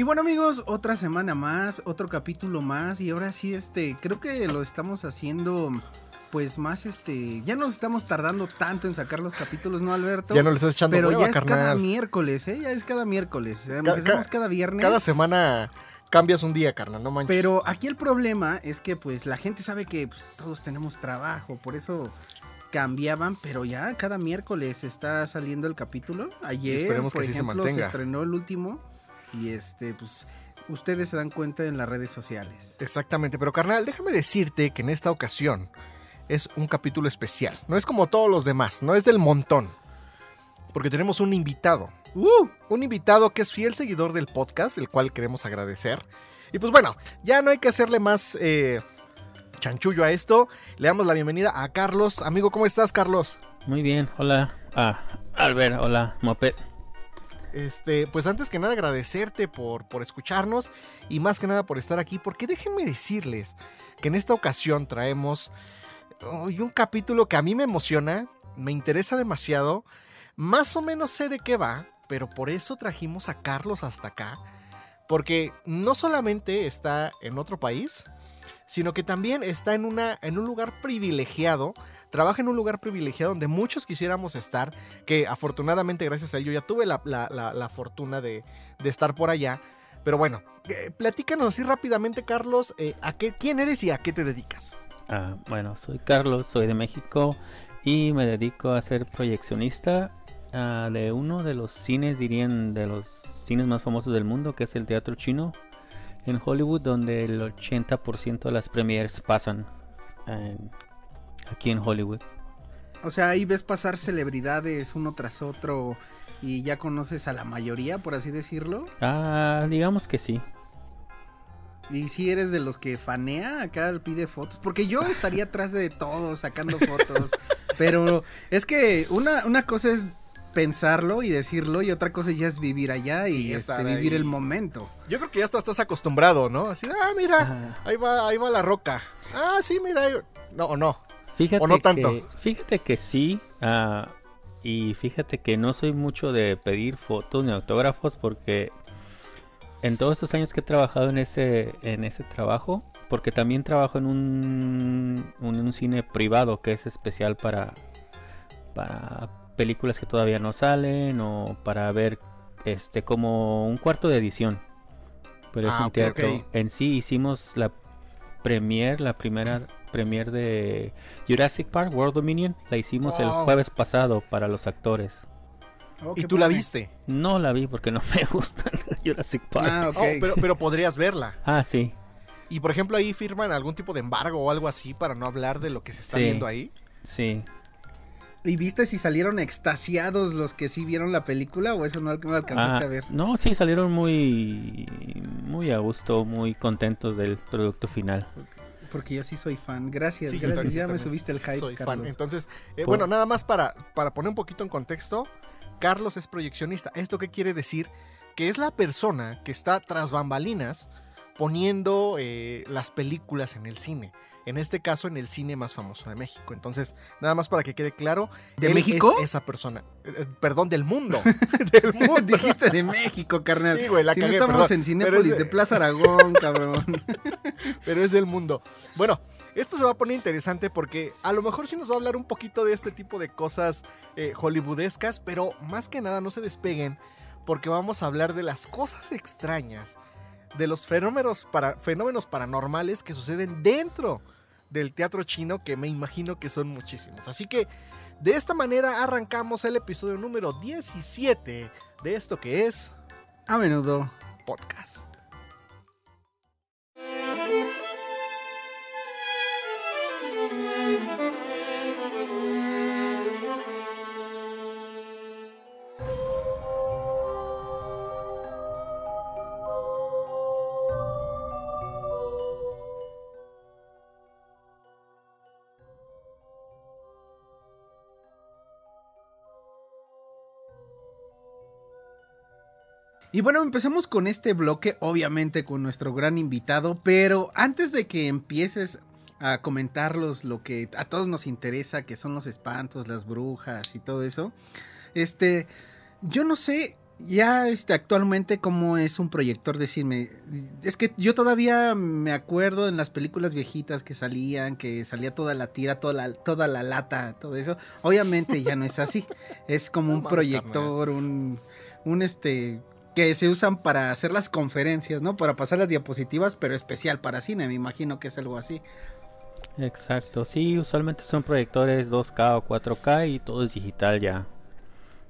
Y bueno amigos, otra semana más, otro capítulo más y ahora sí este, creo que lo estamos haciendo pues más este, ya nos estamos tardando tanto en sacar los capítulos, ¿no Alberto? Ya no le estás echando Pero hueva, ya es cada miércoles, ¿eh? Ya es cada miércoles. Ca- Empezamos ca- cada viernes. Cada semana cambias un día, carnal, no manches. Pero aquí el problema es que pues la gente sabe que pues, todos tenemos trabajo, por eso cambiaban, pero ya cada miércoles está saliendo el capítulo. Ayer, por se ejemplo, se, estrenó el último y este pues ustedes se dan cuenta en las redes sociales. Exactamente, pero carnal, déjame decirte que en esta ocasión es un capítulo especial. No es como todos los demás, no es del montón. Porque tenemos un invitado. ¡Uh! Un invitado que es fiel seguidor del podcast, el cual queremos agradecer. Y pues bueno, ya no hay que hacerle más eh, chanchullo a esto. Le damos la bienvenida a Carlos. Amigo, ¿cómo estás, Carlos? Muy bien, hola. Ah, Albert, hola, Moped. Este, pues antes que nada agradecerte por, por escucharnos y más que nada por estar aquí, porque déjenme decirles que en esta ocasión traemos un capítulo que a mí me emociona, me interesa demasiado, más o menos sé de qué va, pero por eso trajimos a Carlos hasta acá, porque no solamente está en otro país, sino que también está en, una, en un lugar privilegiado, trabaja en un lugar privilegiado donde muchos quisiéramos estar, que afortunadamente gracias a él yo ya tuve la, la- la- fortuna de, de estar por allá. Pero bueno, eh, platícanos así rápidamente, Carlos, eh, a qué, quién eres y a qué te dedicas. Ah, bueno, soy Carlos, soy de México y me dedico a ser proyeccionista ah, de uno de los cines, dirían, de los cines más famosos del mundo, que es el Teatro Chino en Hollywood, donde el 80% de las premieres pasan en- aquí en Hollywood. O sea, ahí ves pasar celebridades uno tras otro y ya conoces a la mayoría, por así decirlo. Ah, digamos que sí. Y si eres de los que fanea acá pide fotos, porque yo estaría atrás de todo sacando fotos, pero es que una, una cosa es pensarlo y decirlo y otra cosa ya es vivir allá y Sí, este, vivir ahí. el momento. Yo creo que ya estás acostumbrado, ¿no? Así, de, ah, mira, Ah, ahí va, ahí va la roca. Ah, sí, mira, ahí- no, o no. Fíjate ¿O no tanto? Que, fíjate que sí. ah, y fíjate que no soy mucho de pedir fotos ni autógrafos porque en todos estos años que he trabajado en ese, en ese trabajo, porque también trabajo en un, un- cine privado que es especial para, para películas que todavía no salen o para ver este como un cuarto de edición. Pero es Ah, un teatro. En sí hicimos la premier, la primera premier de Jurassic Park World Dominion. La hicimos el jueves pasado para los actores. Oh, ¿Y tú la viste? No la vi porque no me gustan Jurassic Park. Ah, ok. Oh, pero, pero podrías verla. Ah, sí. Y por ejemplo, ahí firman algún tipo de embargo o algo así para no hablar de lo que se está Sí. viendo ahí. Sí. ¿Y viste si salieron extasiados los que sí vieron la película o eso no, no alcanzaste Ah, a ver? No, sí, salieron muy, muy a gusto, muy contentos del producto final. Porque yo sí soy fan. Gracias, Sí, gracias. Ya me subiste el hype, Soy fan. Carlos. Entonces, eh, bueno, nada más para, para poner un poquito en contexto, Carlos es proyeccionista. ¿Esto qué quiere decir? Que es la persona que está tras bambalinas poniendo eh, las películas en el cine. En este caso, en el cine más famoso de México. Entonces, nada más para que quede claro. ¿De él México? Es esa persona. Eh, eh, perdón, del mundo. del mundo. Dijiste de México, carnal. Sí, güey, la si cagué, no estamos perdón. en Cinépolis es de Plaza Aragón, cabrón. pero es del mundo. Bueno, esto se va a poner interesante porque a lo mejor sí nos va a hablar un poquito de este tipo de cosas eh, hollywoodescas, pero más que nada no se despeguen porque vamos a hablar de las cosas extrañas, de los fenómenos, para, fenómenos paranormales que suceden dentro del teatro chino, que me imagino que son muchísimos. Así que de esta manera arrancamos el episodio número 17 de esto que es A menudo. podcast. Y bueno, empecemos con este bloque, obviamente con nuestro gran invitado, pero antes de que empieces a comentarlos lo que a todos nos interesa, que son los espantos, las brujas y todo eso, este, yo no sé Ya este actualmente cómo es un proyector de cine. Es que yo todavía me acuerdo en las películas viejitas que salían, que salía toda la tira, toda la, toda la lata, todo eso. Obviamente ya no es así. Es como un proyector, un, un este que se usan para hacer las conferencias, ¿no? Para pasar las diapositivas, pero especial para cine, me imagino que es algo así. Exacto, sí, usualmente son proyectores 2K o 4K y todo es digital ya.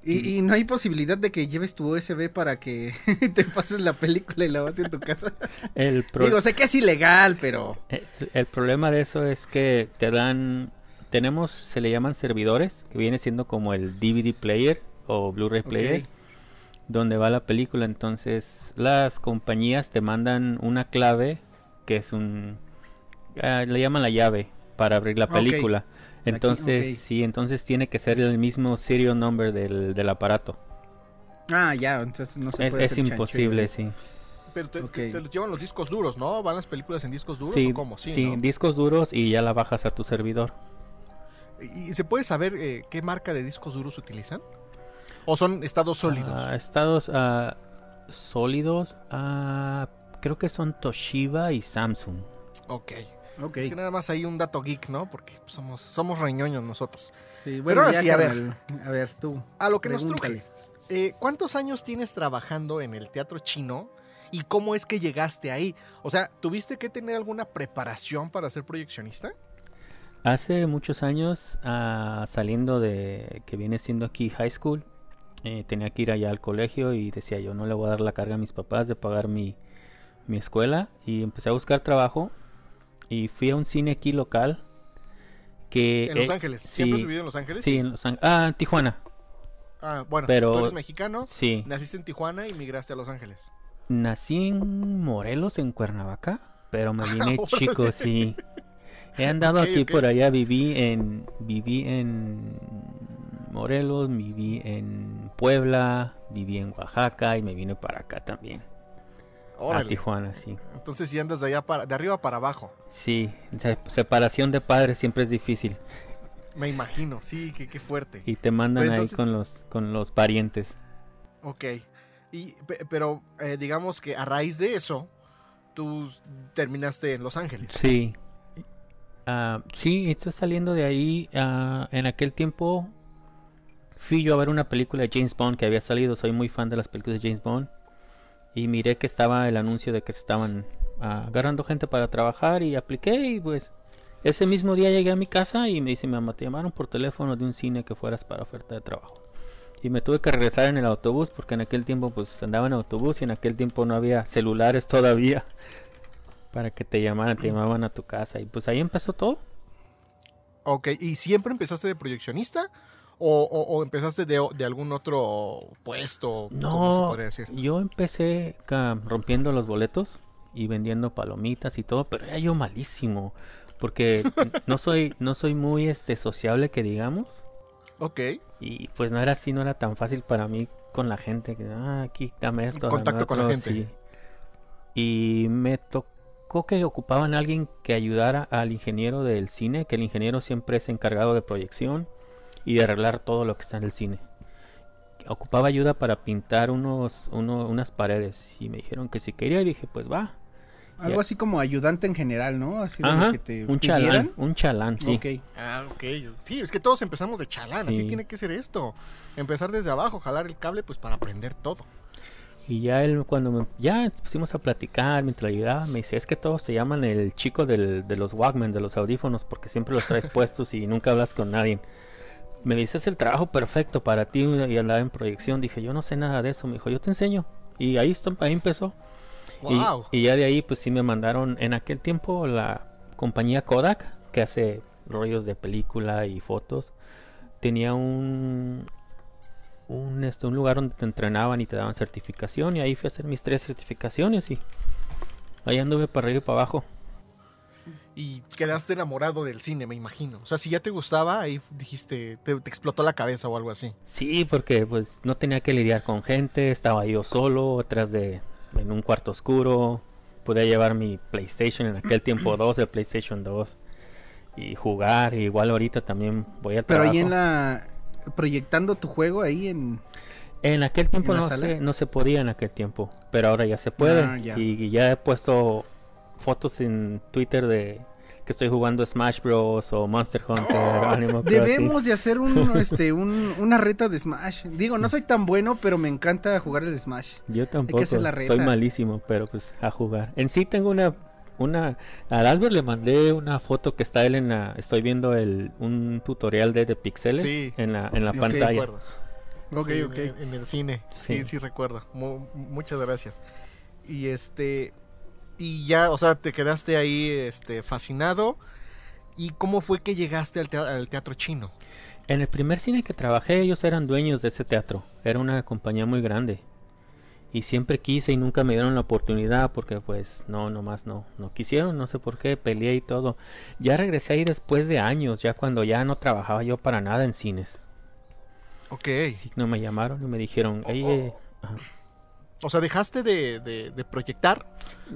Y, y no hay posibilidad de que lleves tu USB para que te pases la película y la vas en tu casa. El, pro- Digo, sé que es ilegal, pero el, el problema de eso es que te dan, tenemos, se le llaman servidores, que viene siendo como el DVD player o Blu-ray player, Ok. Donde va la película. Entonces las compañías te mandan una clave, que es un, ah, le llaman la llave para abrir la película. Entonces, sí, entonces tiene que ser el mismo serial number del, del aparato. Ah, ya, entonces no se Es, puede es hacer imposible, chanchullo. sí. Pero te, llevan los discos duros, ¿no? ¿Van las películas en discos duros Sí, o cómo? Sí, sí, ¿no? discos duros y ya la bajas a tu servidor. ¿Y se puede saber eh, qué marca de discos duros utilizan? ¿O son estados sólidos? Ah, estados ah, sólidos, ah, creo que son Toshiba y Samsung. ok. Ok. Es que nada más hay un dato geek, ¿no? Porque somos, somos reñoños nosotros. Sí, bueno, ahora ya, sí, a ver. A ver, tú. A lo que nos truje. Eh, ¿Cuántos años tienes trabajando en el teatro chino? ¿Y cómo es que llegaste ahí? O sea, ¿tuviste que tener alguna preparación para ser proyeccionista? Hace muchos años, saliendo de que viene siendo aquí high school, eh, tenía que ir allá al colegio y decía yo no le voy a dar la carga a mis papás de pagar mi, mi escuela y empecé a buscar trabajo y fui a un cine aquí local que En Los eh, Ángeles. ¿Siempre has sí, vivido en Los Ángeles? sí, en Los Ángeles. Ah, en Tijuana. Ah, bueno, Pero- tú eres mexicano, Sí. naciste en Tijuana y migraste a Los Ángeles. Nací en Morelos, en Cuernavaca, pero me vine Órale. chico, sí. He andado aquí por allá, viví en viví en Morelos, viví en Puebla, viví en Oaxaca y me vine para acá también. A Órale. Tijuana, sí. Entonces sí andas de allá para, de arriba para abajo. Sí, se- separación de padres siempre es difícil Me imagino, sí, qué, qué fuerte. y te mandan ahí con los con los parientes. Ok. Y, pe- pero eh, digamos que a raíz de eso, tú terminaste en Los Ángeles. Sí. Ah, sí, estoy saliendo de ahí. ah, en aquel tiempo fui yo a ver una película de James Bond que había salido. Soy muy fan de las películas de James Bond. Y miré que estaba el anuncio de que estaban ah, agarrando gente para trabajar y apliqué y pues ese mismo día llegué a mi casa y me dice mi mamá, te llamaron por teléfono de un cine que fueras para oferta de trabajo. Y me tuve que regresar en el autobús porque en aquel tiempo pues andaba en autobús y en aquel tiempo no había celulares todavía para que te llamaran, te llamaban a tu casa y pues ahí empezó todo. Ok, ¿y siempre empezaste de proyeccionista? ¿O, o- o empezaste de, de algún otro puesto? ¿Cómo se No, podría decir? yo empecé rompiendo los boletos y vendiendo palomitas y todo, pero era yo malísimo porque no soy no soy muy este sociable que digamos Ok. y pues no era así, no era tan fácil para mí con la gente que ah, aquí dame esto, dame Contacto con la otro", gente. sí. Y me tocó que ocupaban a alguien que ayudara al ingeniero del cine, que el ingeniero siempre es encargado de proyección y de arreglar todo lo que está en el cine. Ocupaba ayuda para pintar unos, uno- unas paredes y me dijeron que si quería y dije pues va. Algo Ya. así como ayudante en general, ¿no? Así de lo que te un pidieran. chalán, un chalán, sí. Ok. Ah, ok. Sí, es que todos empezamos de chalán, así Sí. tiene que ser esto. Empezar desde abajo, jalar el cable, pues para aprender todo. Y ya él, cuando me, ya pusimos a platicar mientras ayudaba, me dice, es que todos te llaman el chico del- de los Walkman, de los audífonos, porque siempre los traes puestos y nunca hablas con nadie. Me dice, es el trabajo perfecto para ti y andar en proyección. Dije, yo no sé nada de eso. Me dijo, yo te enseño. Y ahí, ahí empezó. Y- ¡Wow! Y, ya de ahí, pues sí me mandaron, en aquel tiempo, la compañía Kodak, que hace rollos de película y fotos, tenía un, un, este, un lugar donde te entrenaban y te daban certificación. Y ahí fui a hacer mis tres certificaciones y ahí anduve para arriba y para abajo. Y quedaste enamorado del cine, me imagino. O sea, si ya te gustaba, ahí dijiste, te, te explotó la cabeza o algo así. Sí, porque pues no tenía que lidiar con gente, estaba yo solo, atrás de, en un cuarto oscuro. Podía llevar mi PlayStation en aquel tiempo 2, el PlayStation 2, y jugar. Igual ahorita también voy al Pero trabajo. ahí en la. proyectando tu juego ahí en. En aquel tiempo ¿En la no se, no se podía en aquel tiempo, pero ahora ya se puede. Ah, ya. Y, y ya he puesto fotos en Twitter de que estoy jugando Smash Bros. o Monster Hunter, Animal Crossing. Debemos de hacer un, este, un, una reta de Smash. Digo, no soy tan bueno, pero me encanta jugar el Smash. Yo tampoco, hacer la reta. soy malísimo, pero pues a jugar. En sí tengo una, una, al Albert le mandé una foto que está él en la, estoy viendo el, un tutorial de, de pixeles Sí. en la, en la Sí, sí, pantalla. recuerdo. Ok, Sí, ok. En, en el cine. Sí, sí, Sí. recuerdo. Mu- muchas gracias. Y este. Y ya, o sea, te quedaste ahí este, fascinado. ¿Y cómo fue que llegaste al, tea- al teatro chino? En el primer cine que trabajé, ellos eran dueños de ese teatro. Era una compañía muy grande. Y siempre quise y nunca me dieron la oportunidad porque pues no, nomás no, no quisieron, no sé por qué, peleé y todo. Ya regresé ahí después de años, ya cuando ya no trabajaba yo para nada en cines. Ok. Sí, no me llamaron y me dijeron, oye, ajá, O sea, dejaste de, de- de proyectar,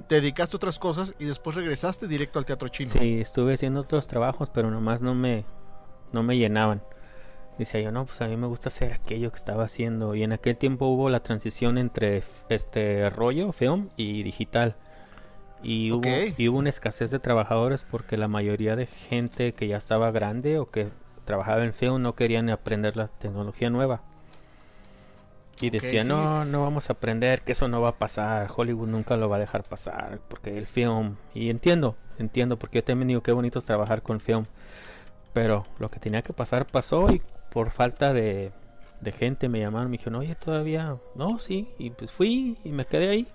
te dedicaste a otras cosas y después regresaste directo al teatro chino. sí, estuve haciendo otros trabajos, pero nomás no me, no me llenaban. Decía yo, no, pues a mí me gusta hacer aquello que estaba haciendo. Y en aquel tiempo hubo la transición entre este rollo, film y digital. Y hubo, y hubo una escasez de trabajadores porque la mayoría de gente que ya estaba grande o que trabajaba en film no querían aprender la tecnología nueva. Y sí. no, no vamos a aprender, que eso no va a pasar, Hollywood nunca lo va a dejar pasar, porque el film, y entiendo, entiendo, porque yo también digo qué bonito es trabajar con film, pero lo que tenía que pasar pasó y por falta de, de gente me llamaron, me dijeron, oye, todavía, no, sí, y pues fui y me quedé ahí,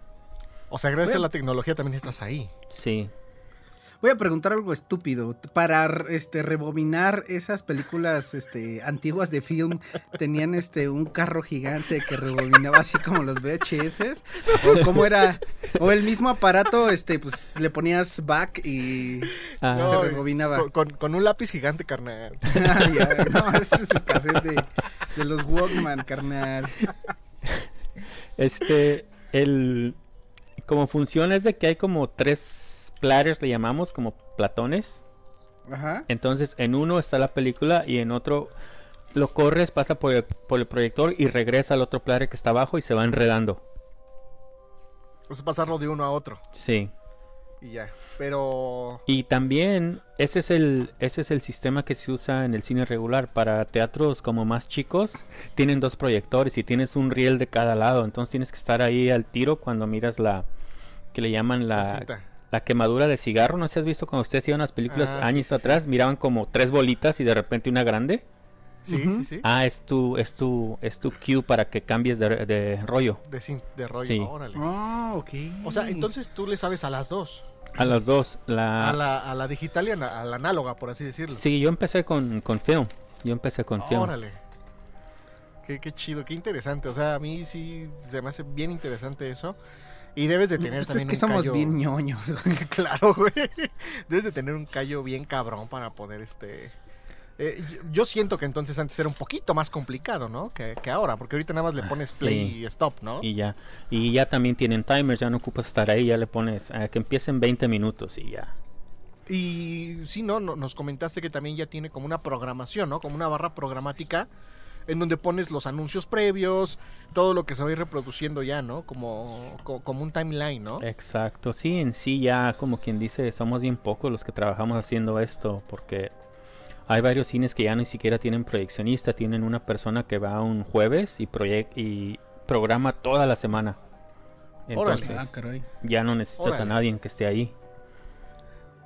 O sea, gracias Bueno. a la tecnología también estás ahí. sí, Voy a preguntar algo estúpido. Para este rebobinar esas películas este antiguas de film, tenían este un carro gigante que rebobinaba así como los VHS o cómo era o el mismo aparato este pues le ponías back y Ah, se No, rebobinaba. Con, con- con un lápiz gigante, carnal. Ah, ya, no, ese es el cassette de, de los Walkman, carnal. Este, el, como funciona es de que hay como tres platters, le llamamos, como platones, Ajá. Entonces, en uno está la película y en otro lo corres, pasa por el, por el proyector y regresa al otro player que está abajo y se va enredando. Es pasarlo de uno a otro. Sí. Y ya. Pero. Y también ese es el ese es el sistema que se usa en el cine regular para teatros como más chicos. Tienen dos proyectores y tienes un riel de cada lado, entonces tienes que estar ahí al tiro cuando miras la que le llaman la la, cinta. La quemadura de cigarro. No sé si has visto cuando ustedes iban las películas Ah, sí, años sí, sí. atrás, miraban como tres bolitas y de repente una grande. Sí, Ujú. sí, sí. Ah, es tu, es tu, es tu cue para que cambies de, de rollo. De, cin- de rollo. Sí. Órale. Oh, ok. O sea, entonces tú le sabes a las dos. A las dos. La... A, la, a la digital y a la, a la análoga, por así decirlo. Sí, yo empecé con, con film. Yo empecé con film. Órale. Qué, qué chido, qué interesante. O sea, a mí sí se me hace bien interesante eso. Y debes de tener Pues es también que un somos callo- bien ñoños, güey. claro, güey. Debes de tener un callo bien cabrón para poder este. eh, yo, siento que entonces antes era un poquito más complicado, ¿no? Que, que ahora, porque ahorita nada más le pones play sí. y stop, ¿no? Y ya. Y ya también tienen timers, ya no ocupas estar ahí, ya le pones a que empiecen 20 minutos y ya. Y sí, ¿no? No- Nos comentaste que también ya tiene como una programación, ¿no? Como una barra programática en donde pones los anuncios previos, todo lo que se va a ir reproduciendo ya, ¿no? Como, co- como un timeline, ¿no? Exacto. Sí, en sí ya, como quien dice, somos bien pocos los que trabajamos haciendo esto, porque hay varios cines que ya ni siquiera tienen proyeccionista, tienen una persona que va un jueves y, proyec- y programa toda la semana. Órale. Entonces, Ah, caray. ya no necesitas Órale. a nadie que esté ahí.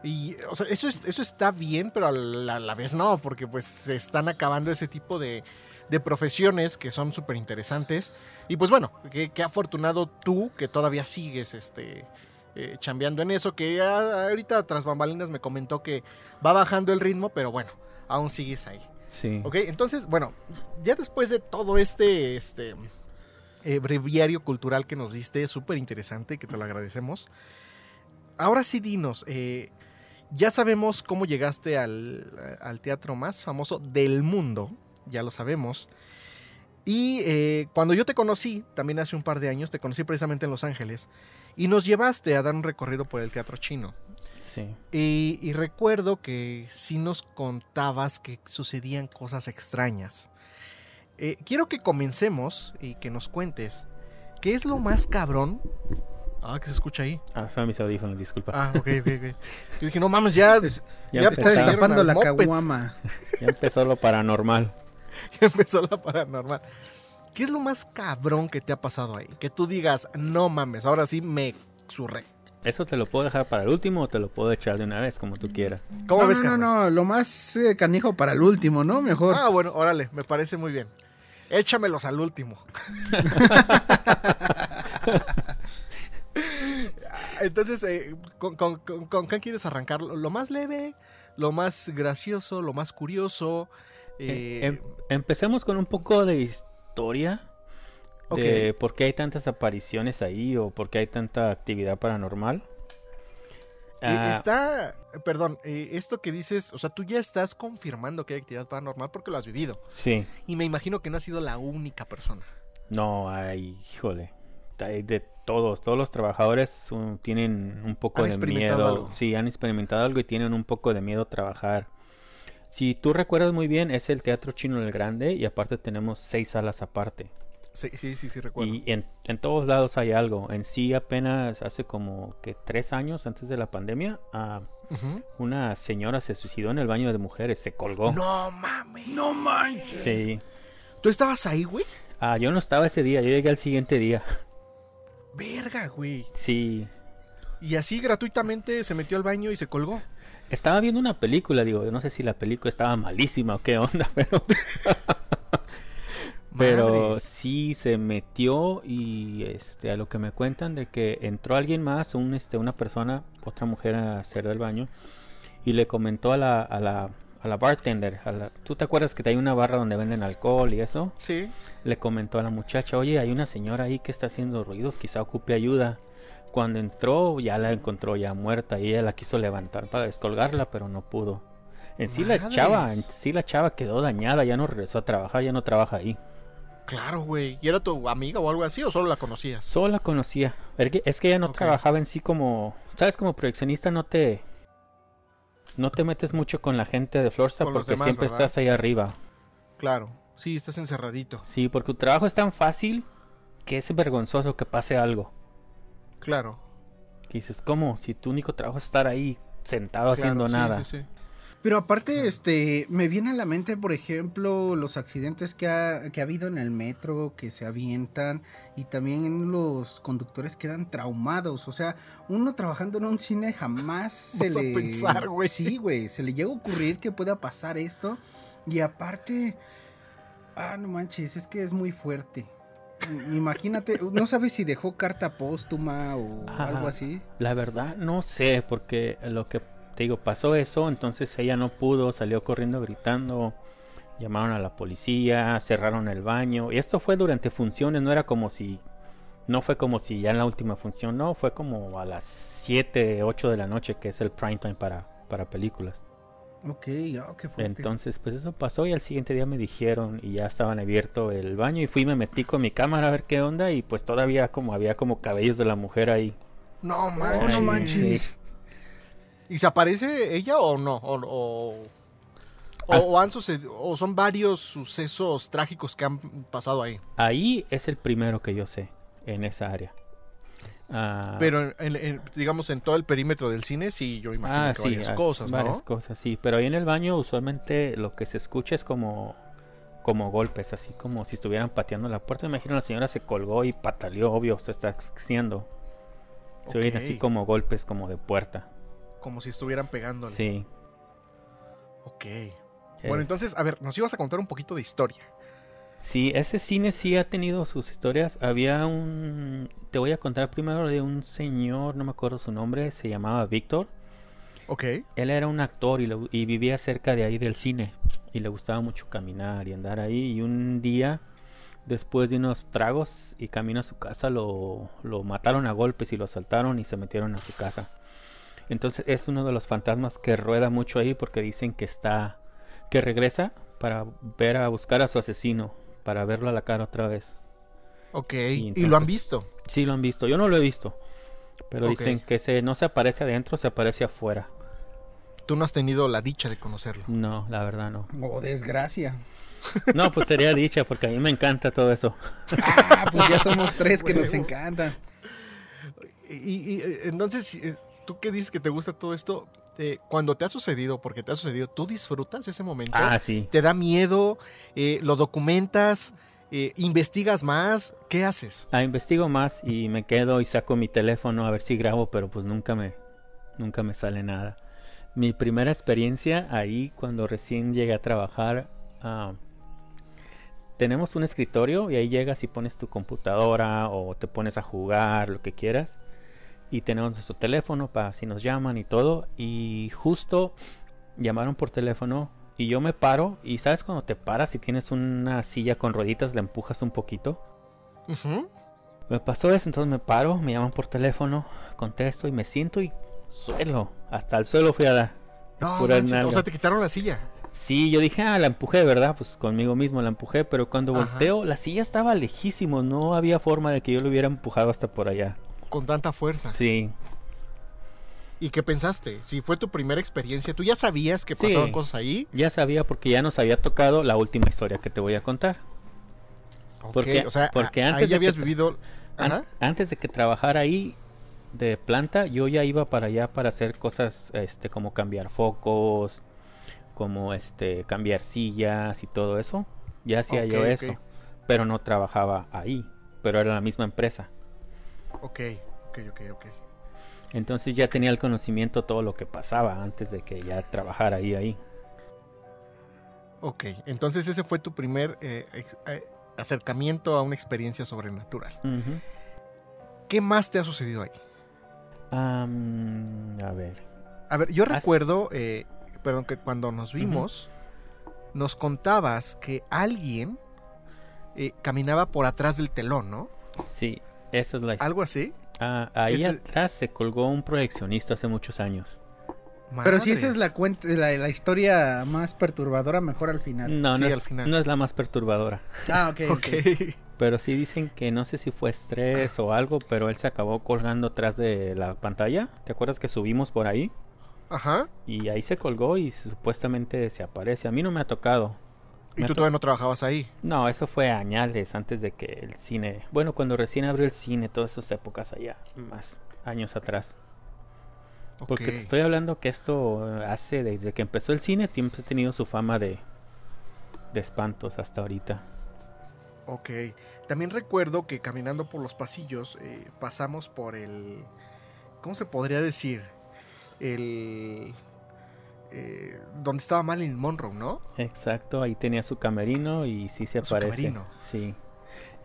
Y, o sea, eso, es, eso está bien, pero a la, a la vez no, porque pues se están acabando ese tipo de, de profesiones que son súper interesantes. Y pues bueno, qué, qué afortunado tú que todavía sigues este, eh, chambeando en eso, que ya ahorita tras bambalinas me comentó que va bajando el ritmo, pero bueno, aún sigues ahí. Sí. Ok, entonces, bueno, ya después de todo este, este eh, breviario cultural que nos diste, súper interesante, que te lo agradecemos. Ahora sí, dinos, eh, ya sabemos cómo llegaste al, al teatro más famoso del mundo, ya lo sabemos. Y eh, cuando yo te conocí, también hace un par de años, te conocí precisamente en Los Ángeles, y nos llevaste a dar un recorrido por el teatro chino. Sí. Y, y recuerdo que sí nos contabas que sucedían cosas extrañas. eh, quiero que comencemos y que nos cuentes qué es lo más cabrón. Ah, que se escucha ahí. Ah, son mis audífonos, disculpa. Ah, ok, ok, ok. Yo dije, no mames, ya, ya, ya Está destapando la caguama. ya empezó lo paranormal. ya empezó la paranormal. ¿Qué es lo más cabrón que te ha pasado ahí? Que tú digas, no mames, ahora sí me zurré. Eso te lo puedo dejar para el último o te lo puedo echar de una vez, como tú quieras. ¿Cómo no, ves, no, no, no, lo más eh, canijo para el último, ¿no? Mejor. Ah, bueno, órale, me parece muy bien. Échamelos al último. Entonces, eh, ¿con, con, con- con qué quieres arrancar? ¿Lo más leve? ¿Lo más gracioso? ¿Lo más curioso? Eh, Em- empecemos con un poco de historia. De Ok. por qué hay tantas apariciones ahí o por qué hay tanta actividad paranormal. eh, Ah, está, perdón, eh, esto que dices, o sea, tú ya estás confirmando que hay actividad paranormal porque lo has vivido. Sí, Y me imagino que no has sido la única persona. no, hay, híjole. De todos, todos los trabajadores um, tienen un poco Han de experimentado miedo. algo. Sí, han experimentado algo y tienen un poco de miedo a trabajar. Si tú recuerdas muy bien, es el Teatro Chino el Grande y aparte tenemos seis salas aparte. Sí, sí, sí, sí, recuerdo. Y en, en todos lados hay algo. En sí, apenas hace como que tres años antes de la pandemia, una señora se suicidó en el baño de mujeres, se colgó. No mames. No manches. Sí. ¿Tú estabas ahí, güey? Ah, yo no estaba ese día, yo llegué al siguiente día. Verga, güey. Sí. Y así gratuitamente se metió al baño y se colgó. Estaba viendo una película, digo, no sé si la película estaba malísima o qué onda, pero, pero sí se metió y este a lo que me cuentan de que entró alguien más, un este una persona, otra mujer a hacer del baño y le comentó a la a la a la bartender, a la- ¿tú te acuerdas que hay una barra donde venden alcohol y eso? Sí. Le comentó a la muchacha, oye, hay una señora ahí que está haciendo ruidos, quizá ocupe ayuda. Cuando entró, ya la encontró ya muerta y ella la quiso levantar para descolgarla, pero no pudo. En sí la chava, en sí la chava quedó dañada, ya no regresó a trabajar, ya no trabaja ahí. Claro, güey. ¿Y era tu amiga o algo así o solo la conocías? Solo la conocía. Es que, ella no trabajaba en sí como, sabes, como proyeccionista no te, no te metes mucho con la gente de Florsta porque demás, siempre ¿verdad? estás ahí arriba. Claro. Sí, estás encerradito. Sí, porque tu trabajo es tan fácil que es vergonzoso que pase algo. Claro. Que dices, ¿cómo? Si tu único trabajo es estar ahí sentado claro, haciendo sí, nada. sí, sí. Pero aparte, este, me viene a la mente, por ejemplo, los accidentes que ha, que ha habido en el metro, que se avientan, y también los conductores quedan traumados. O sea, uno trabajando en un cine jamás se Vas a le. pensar, güey. Sí, güey, se le llega a ocurrir que pueda pasar esto. Y aparte. Ah, no manches, es que es muy fuerte. Imagínate, no sabes si dejó carta póstuma o Ajá. algo así. La verdad, no sé, porque lo que te digo, pasó eso, entonces ella no pudo, salió corriendo gritando, llamaron a la policía, cerraron el baño, y esto fue durante funciones, no era como si, no fue como si ya en la última función, no, fue como a las 7, 8 de la noche, que es el prime time para, para películas. Ok, oh, qué fuerte. Entonces, pues eso pasó y al siguiente día me dijeron y ya estaban abierto el baño y fui y me metí con mi cámara a ver qué onda y pues todavía como había como cabellos de la mujer ahí. No Oh, manches. no manches. sí. ¿Y se aparece ella o no? O, o, o- As- o han sucedido- o son varios sucesos trágicos que han pasado ahí. Ahí es el primero que yo sé en esa área. Ah, Pero, en- en- en- digamos, en todo el perímetro del cine, sí, yo imagino ah, que sí, varias ah, cosas, ¿no? varias cosas, sí. Pero ahí en el baño usualmente lo que se escucha es como, como golpes, así como si estuvieran pateando la puerta. Me imagino la señora se colgó y pataleó, obvio, se está asfixiando. Se oyen así como golpes como de puerta. Como si estuvieran pegándole. Sí. Ok. eh, Bueno, entonces, a ver, nos ibas a contar un poquito de historia. Sí, ese cine sí ha tenido sus historias. Había un... Te voy a contar primero de un señor, no me acuerdo su nombre, se llamaba Víctor. Ok. Él era un actor y, vivía cerca de ahí del cine. Y le gustaba mucho caminar y andar ahí. Y un día, después de unos tragos y camino a su casa, lo, lo mataron a golpes y lo asaltaron y se metieron a su casa. Entonces es uno de los fantasmas que rueda mucho ahí porque dicen que está... que regresa para ver a buscar a su asesino, para verlo a la cara otra vez. Ok. Y ¿Y, entonces- lo han visto? Sí lo han visto, yo no lo he visto. Pero dicen que se, no se aparece adentro, se aparece afuera. Tú no has tenido la dicha de conocerlo. No, la verdad no. Oh, desgracia. No, pues sería dicha, porque a mí me encanta todo eso. Ah, pues ya somos tres que nos Huevo. encanta. Y, y, eh, entonces, eh, tú que dices que te gusta todo esto, eh, cuando te ha sucedido, porque te ha sucedido, ¿tú disfrutas ese momento? Ah, sí. ¿Te da miedo? Eh, ¿Lo documentas? Eh, ¿Investigas más? ¿Qué haces? Ah, investigo más y me quedo y saco mi teléfono a ver si grabo, pero pues nunca me, nunca me sale nada. Mi primera experiencia ahí, cuando recién llegué a trabajar, ah, tenemos un escritorio y ahí llegas y pones tu computadora o te pones a jugar, lo que quieras. Y tenemos nuestro teléfono para si nos llaman y todo. Y justo llamaron por teléfono y yo me paro. Y sabes cuando te paras y tienes una silla con rueditas, la empujas un poquito. Ujú. Me pasó eso, entonces me paro, me llaman por teléfono, contesto y me siento y suelo. Hasta el suelo fui a dar. No, Pura manches, o sea, te quitaron la silla. Sí, yo dije, ah, la empujé, ¿verdad? Pues conmigo mismo la empujé, pero cuando Ajá. volteo, la silla estaba lejísimo, no había forma de que yo lo hubiera empujado hasta por allá. Con tanta fuerza. Sí, ¿Y qué pensaste? Si fue tu primera experiencia, ¿tú ya sabías que Sí. pasaban cosas ahí? ya sabía porque ya nos había tocado la última historia que te voy a contar. Porque- o sea, porque a- antes ahí de ya habías que- vivido... An- antes de que trabajara ahí de planta, yo ya iba para allá para hacer cosas este como cambiar focos, como este cambiar sillas y todo eso. Ya hacía yo eso, pero no trabajaba ahí, pero era la misma empresa. Ok, ok, ok, ok. Entonces ya tenía el conocimiento todo lo que pasaba antes de que ya trabajara ahí ahí. Ok, entonces ese fue tu primer eh, eh, acercamiento a una experiencia sobrenatural. ¿Qué más te ha sucedido ahí? A ver. A ver, yo recuerdo, eh, perdón, que cuando nos vimos, nos contabas que alguien eh, caminaba por atrás del telón, ¿no? Sí, esa es la. Algo así. Ah, ahí ese- atrás se colgó un proyeccionista hace muchos años. Pero si esa es la cuenta, la, la historia más perturbadora, mejor al final. No, Sí, no, al es, final. no es la más perturbadora. Ah, ok. Ok. ok. Pero sí dicen que no sé si fue estrés o algo, pero él se acabó colgando atrás de la pantalla. ¿Te acuerdas que subimos por ahí? Ajá. Y ahí se colgó y supuestamente se aparece. A mí no me ha tocado. Y tú to- todavía no trabajabas ahí. No, eso fue añales antes de que el cine. Bueno, cuando recién abrió el cine, todas esas épocas allá, más años atrás. Porque te estoy hablando que esto hace desde que empezó el cine, siempre ha tenido su fama de, de espantos hasta ahorita. Ok. También recuerdo que caminando por los pasillos eh, pasamos por el... ¿Cómo se podría decir? El... eh, donde estaba Marilyn Monroe, ¿no? Exacto, ahí tenía su camerino y sí se Su aparece. camerino. Sí.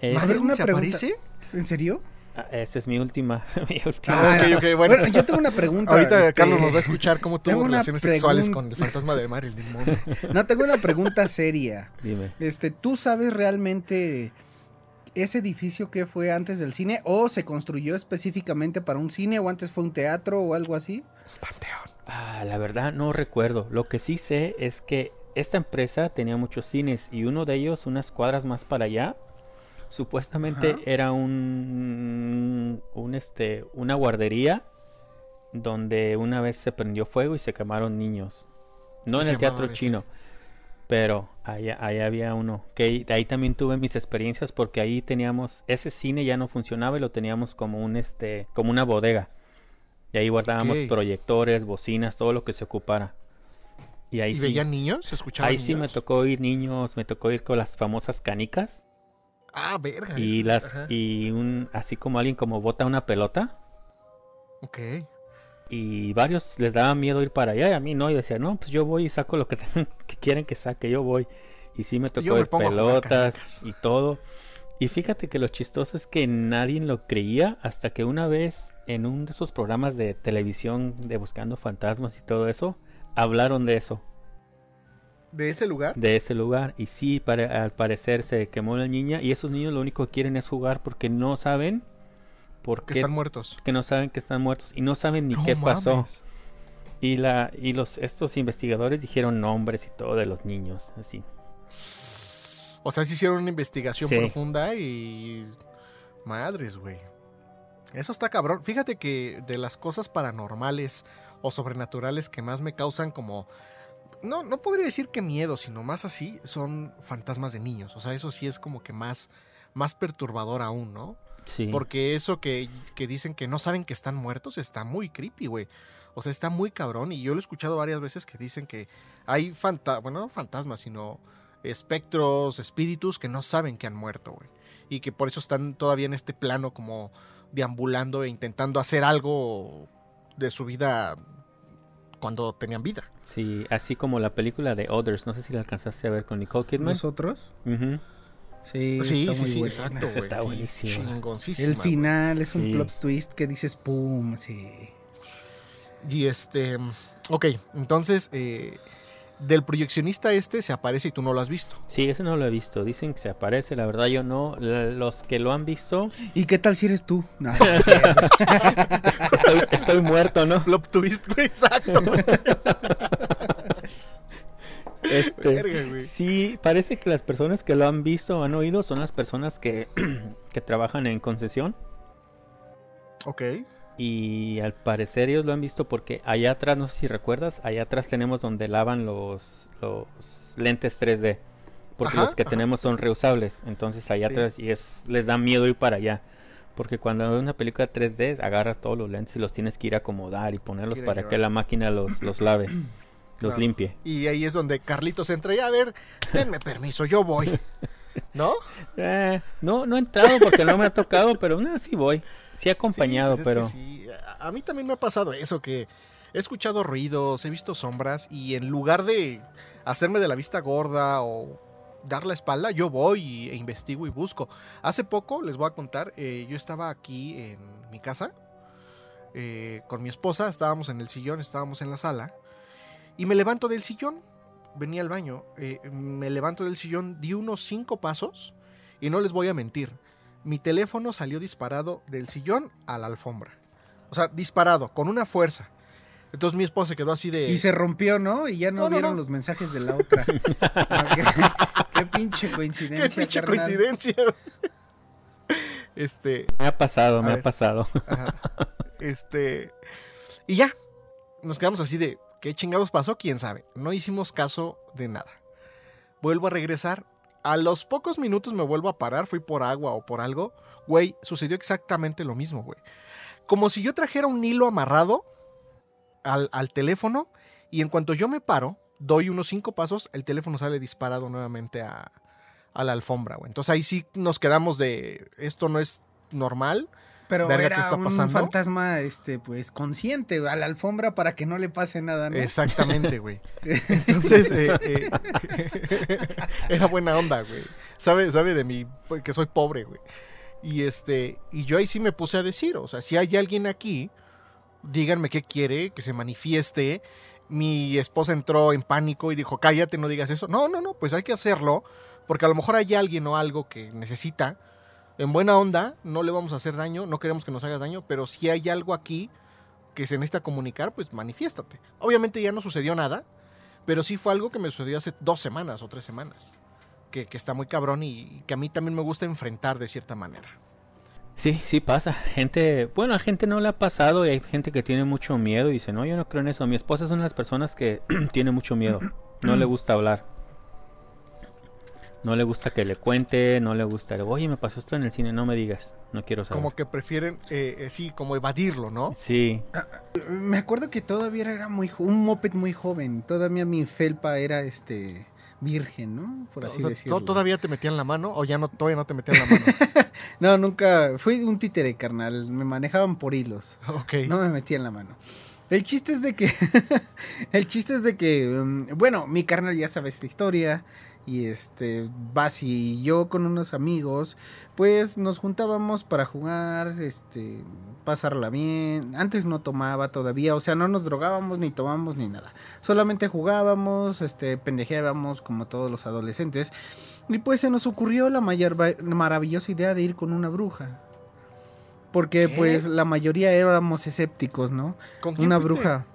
Ver, ¿Marilyn una se pregunta. aparece? ¿En serio? ah, esa es mi última. mi última. Ah, ok, ok, bueno. bueno. yo tengo una pregunta. Ahorita este, Carlos nos va a escuchar cómo tuvo relaciones sexuales con el fantasma de Marilyn Monroe. No, tengo una pregunta seria. Dime. Este, ¿tú sabes realmente ese edificio que fue antes del cine o se construyó específicamente para un cine o antes fue un teatro o algo así? Panteón. Ah, la verdad no recuerdo. Lo que sí sé es que esta empresa tenía muchos cines y uno de ellos, unas cuadras más para allá, supuestamente Ajá. era un, un este, una guardería donde una vez se prendió fuego y se quemaron niños. No ¿Cómo en el teatro chino, pero allá, ahí había uno. Que ahí- ahí también tuve mis experiencias porque ahí teníamos ese cine ya no funcionaba y lo teníamos como un este, como una bodega. Y ahí guardábamos proyectores, bocinas, todo lo que se ocupara. Y ahí ¿Y sí, veían niños? ¿Se escuchaban ahí sí me tocó ir niños, me tocó ir con las famosas canicas Ah, verga. y las ajá. y un así como alguien como bota una pelota Ok. y varios les daba miedo ir para allá y a mí no, y decía, "No, pues yo voy y saco lo que, quieren que saque, yo voy." Y sí me tocó me ir pelotas y todo. Y fíjate que lo chistoso es que nadie lo creía hasta que una vez en uno de esos programas de televisión de buscando fantasmas y todo eso, hablaron de eso. ¿De ese lugar? de ese lugar. Y sí, pare- al parecer se quemó la niña. Y esos niños lo único que quieren es jugar porque no saben por Que qué. están muertos. Que no saben que están muertos y no saben ni No qué pasó. mames. Y la y los estos investigadores dijeron nombres y todo de los niños, así. O sea, se hicieron una investigación Sí. profunda y. Madres, güey. Eso está cabrón. Fíjate que de las cosas paranormales o sobrenaturales que más me causan como no, no podría decir que miedo, sino más así, son fantasmas de niños. O sea, eso sí es como que más, más perturbador aún, ¿no? Sí. Porque eso que, que dicen que no saben que están muertos está muy creepy, güey. O sea, está muy cabrón. Y yo lo he escuchado varias veces que dicen que hay fantasmas, bueno, no fantasmas, sino espectros, espíritus que no saben que han muerto, güey. Y que por eso están todavía en este plano como deambulando e intentando hacer algo de su vida cuando tenían vida. Sí, así como la película de Others, no sé si la alcanzaste a ver con Nicole Kidman. ¿Nosotros? Ujú. Sí, Sí, está sí, muy sí, buena. exacto, güey. está sí, chingoncísima, El güey. final es un Sí. plot twist que dices pum, sí. Y este. Ok, entonces. eh, del proyeccionista este se aparece y tú no lo has visto. Sí, ese no lo he visto. Dicen que se aparece, la verdad yo no. Los que lo han visto, ¿Y qué tal si eres tú? No, estoy, estoy muerto, ¿no? Plot twist, güey, exacto. Este, Verga, güey. sí, parece que las personas que lo han visto o han oído son las personas que, que trabajan en concesión. ok. Y al parecer ellos lo han visto porque allá atrás, no sé si recuerdas, allá atrás tenemos donde lavan los, los lentes 3D. Porque Ajá, los que ajá. tenemos son reusables. Entonces allá Sí. atrás y es, les da miedo ir para allá. Porque cuando ves una película 3D, agarras todos los lentes y los tienes que ir a acomodar y ponerlos Quiere para llevar. que la máquina los, los lave, los limpie. Y ahí es donde Carlitos entra y a ver, denme permiso, yo voy. ¿No? Eh, no, no he entrado porque no me ha tocado, pero no, sí voy. Sí acompañado, pues es que pero... sí. A- mí también me ha pasado eso, que he escuchado ruidos, he visto sombras y en lugar de hacerme de la vista gorda o dar la espalda, yo voy e investigo y busco. Hace poco, les voy a contar, eh, yo estaba aquí en mi casa eh, con mi esposa, estábamos en el sillón, estábamos en la sala y me levanto del sillón, venía al baño, eh, me levanto del sillón, di unos cinco pasos y no les voy a mentir, mi teléfono salió disparado del sillón a la alfombra. O sea, disparado, con una fuerza. Entonces mi esposa quedó así de... Y se rompió, ¿no? Y ya no, vieron no. los mensajes de la otra. Qué, qué pinche coincidencia. ¡Qué pinche carnal. coincidencia! este... Me ha pasado, me ha pasado. ajá. Este... Y ya. Nos quedamos así de... ¿Qué chingados pasó? ¿Quién sabe? No hicimos caso de nada. Vuelvo a regresar. A los pocos minutos me vuelvo a parar. Fui por agua o por algo. Güey, sucedió exactamente lo mismo, güey. Como si yo trajera un hilo amarrado al, teléfono y en cuanto yo me paro, doy unos cinco pasos, el teléfono sale disparado nuevamente a, a la alfombra, güey. Entonces ahí sí nos quedamos de, esto no es normal. Pero Verga, era ¿qué está un pasando? fantasma, este, pues, consciente a la alfombra para que no le pase nada, ¿no? Exactamente, güey. Entonces, eh, eh, era buena onda, güey. Sabe, sabe de mí, pues, que soy pobre, güey. Y este, y yo ahí sí me puse a decir, o sea, si hay alguien aquí, díganme qué quiere, que se manifieste. Mi esposa entró en pánico y dijo, cállate, no digas eso. No, no, no, pues hay que hacerlo, porque a lo mejor hay alguien o algo que necesita. En buena onda, no le vamos a hacer daño, no queremos que nos hagas daño, pero si hay algo aquí que se necesita comunicar, pues manifiéstate. Obviamente ya no sucedió nada, pero sí fue algo que me sucedió hace dos semanas o tres semanas. Que, está muy cabrón y que a mí también me gusta enfrentar de cierta manera. Sí, sí pasa. Gente, bueno, a gente no le ha pasado y hay gente que tiene mucho miedo y dice, no, yo no creo en eso. Mi esposa es una de las personas que tiene mucho miedo. No le gusta hablar. No le gusta que le cuente, no le gusta, oye, me pasó esto en el cine, no me digas, no quiero saber. Como que prefieren, eh, eh, sí, como evadirlo, ¿no? Sí, Me acuerdo que todavía era muy un moped muy joven. Todavía mi felpa era este virgen, ¿no? Por O así sea, decirlo. ¿to- ¿Todavía te metían la mano o ya no, todavía no te metían la mano? No, nunca. Fui un títere, carnal. Me manejaban por hilos. ok. No me metí en la mano. El chiste es de que. el chiste es de que. um, bueno, mi carnal ya sabe esta historia. Y este. Basi y yo con unos amigos. Pues nos juntábamos para jugar. Este. Pasarla bien. Antes no tomaba todavía. O sea, no nos drogábamos ni tomamos ni nada. Solamente jugábamos. Este. Pendejeábamos como todos los adolescentes. Y pues se nos ocurrió la mayor, maravillosa idea de ir con una bruja. Porque ¿Qué? pues la mayoría éramos escépticos, ¿no? ¿Con quién Una fuiste? bruja.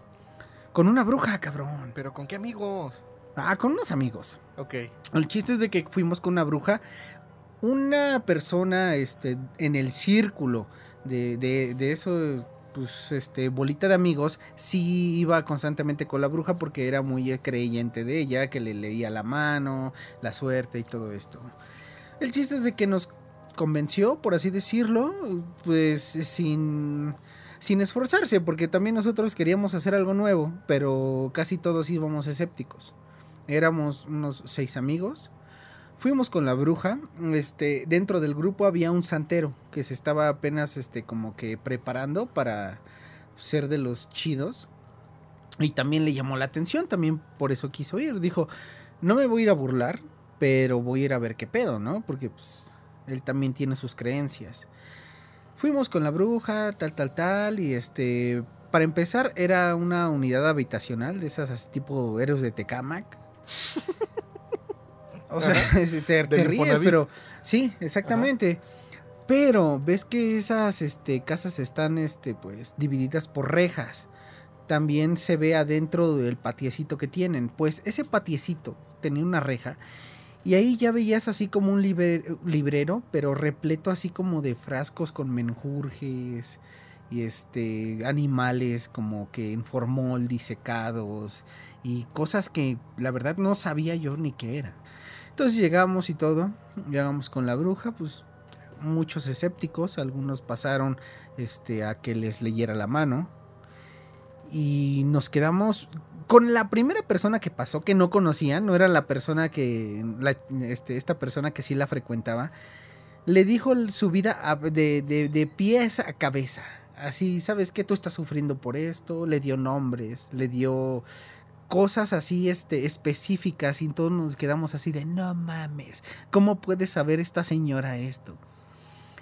Con una bruja, cabrón. ¿Pero con qué amigos? Ah, con unos amigos. Ok. El chiste es de que fuimos con una bruja. Una persona este, en el círculo de, de, de eso pues, este, bolita de amigos, sí iba constantemente con la bruja porque era muy creyente de ella, que le leía la mano, la suerte y todo esto. El chiste es de que nos convenció, por así decirlo, pues sin, sin esforzarse, porque también nosotros queríamos hacer algo nuevo, pero casi todos íbamos escépticos. Éramos unos seis amigos. Fuimos con la bruja. Este, dentro del grupo había un santero que se estaba apenas este, como que preparando para ser de los chidos. Y también le llamó la atención, también por eso quiso ir. Dijo, no me voy a ir a burlar, pero voy a ir a ver qué pedo, ¿no? Porque pues, él también tiene sus creencias. Fuimos con la bruja, tal, tal, tal, y este, para empezar era una unidad habitacional de esas tipo héroes de Tecamac. O sea, te, te ríes, pero sí, exactamente. Pero ves que esas este, casas están este, pues, divididas por rejas. También se ve adentro del patiecito que tienen. Pues ese patiecito tenía una reja y ahí ya veías así como un librero, pero repleto así como de frascos con menjurjes y este animales como que en formol disecados y cosas que la verdad no sabía yo ni qué era. Entonces llegamos y todo, llegamos con la bruja, pues muchos escépticos, algunos pasaron este a que les leyera la mano y nos quedamos con la primera persona que pasó, que no conocían, no era la persona que, este, esta persona que sí la frecuentaba, le dijo su vida de, de, de pies a cabeza. Así, ¿sabes qué? Tú estás sufriendo por esto. Le dio nombres, le dio cosas así este, específicas y todos nos quedamos así de, no mames, ¿cómo puede saber esta señora esto?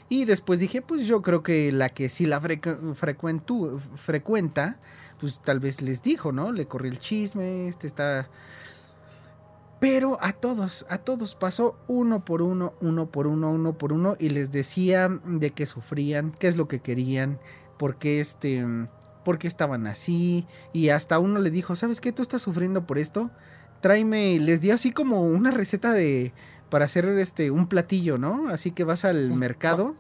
Y después dije, pues yo creo que la que sí la frecuenta, pues tal vez les dijo, ¿no? Le corrió el chisme, este está... Pero a todos, a todos pasó uno por uno, uno por uno, uno por uno y les decía de qué sufrían, qué es lo que querían, por qué este, por qué estaban así y hasta uno le dijo, ¿sabes qué? Tú estás sufriendo por esto. Tráeme, les dio así como una receta de para hacer este un platillo, ¿no? Así que vas al mercado,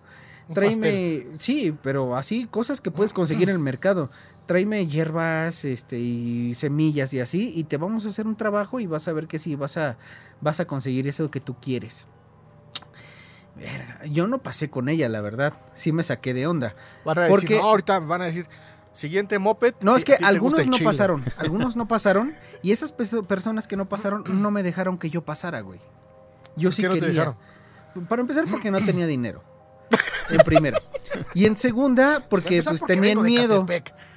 tráeme, sí, pero así cosas que puedes conseguir en el mercado tráeme hierbas este, y semillas y así, y te vamos a hacer un trabajo y vas a ver que sí, vas a, vas a conseguir eso que tú quieres. Yo no pasé con ella, la verdad. Sí me saqué de onda. porque ahorita van a decir, siguiente moped. No, es que algunos no pasaron. Algunos no pasaron. Y esas personas que no pasaron no me dejaron que yo pasara, güey. Yo sí quería. Para empezar, porque no tenía dinero. En primera. Y en segunda, porque pues tenían miedo.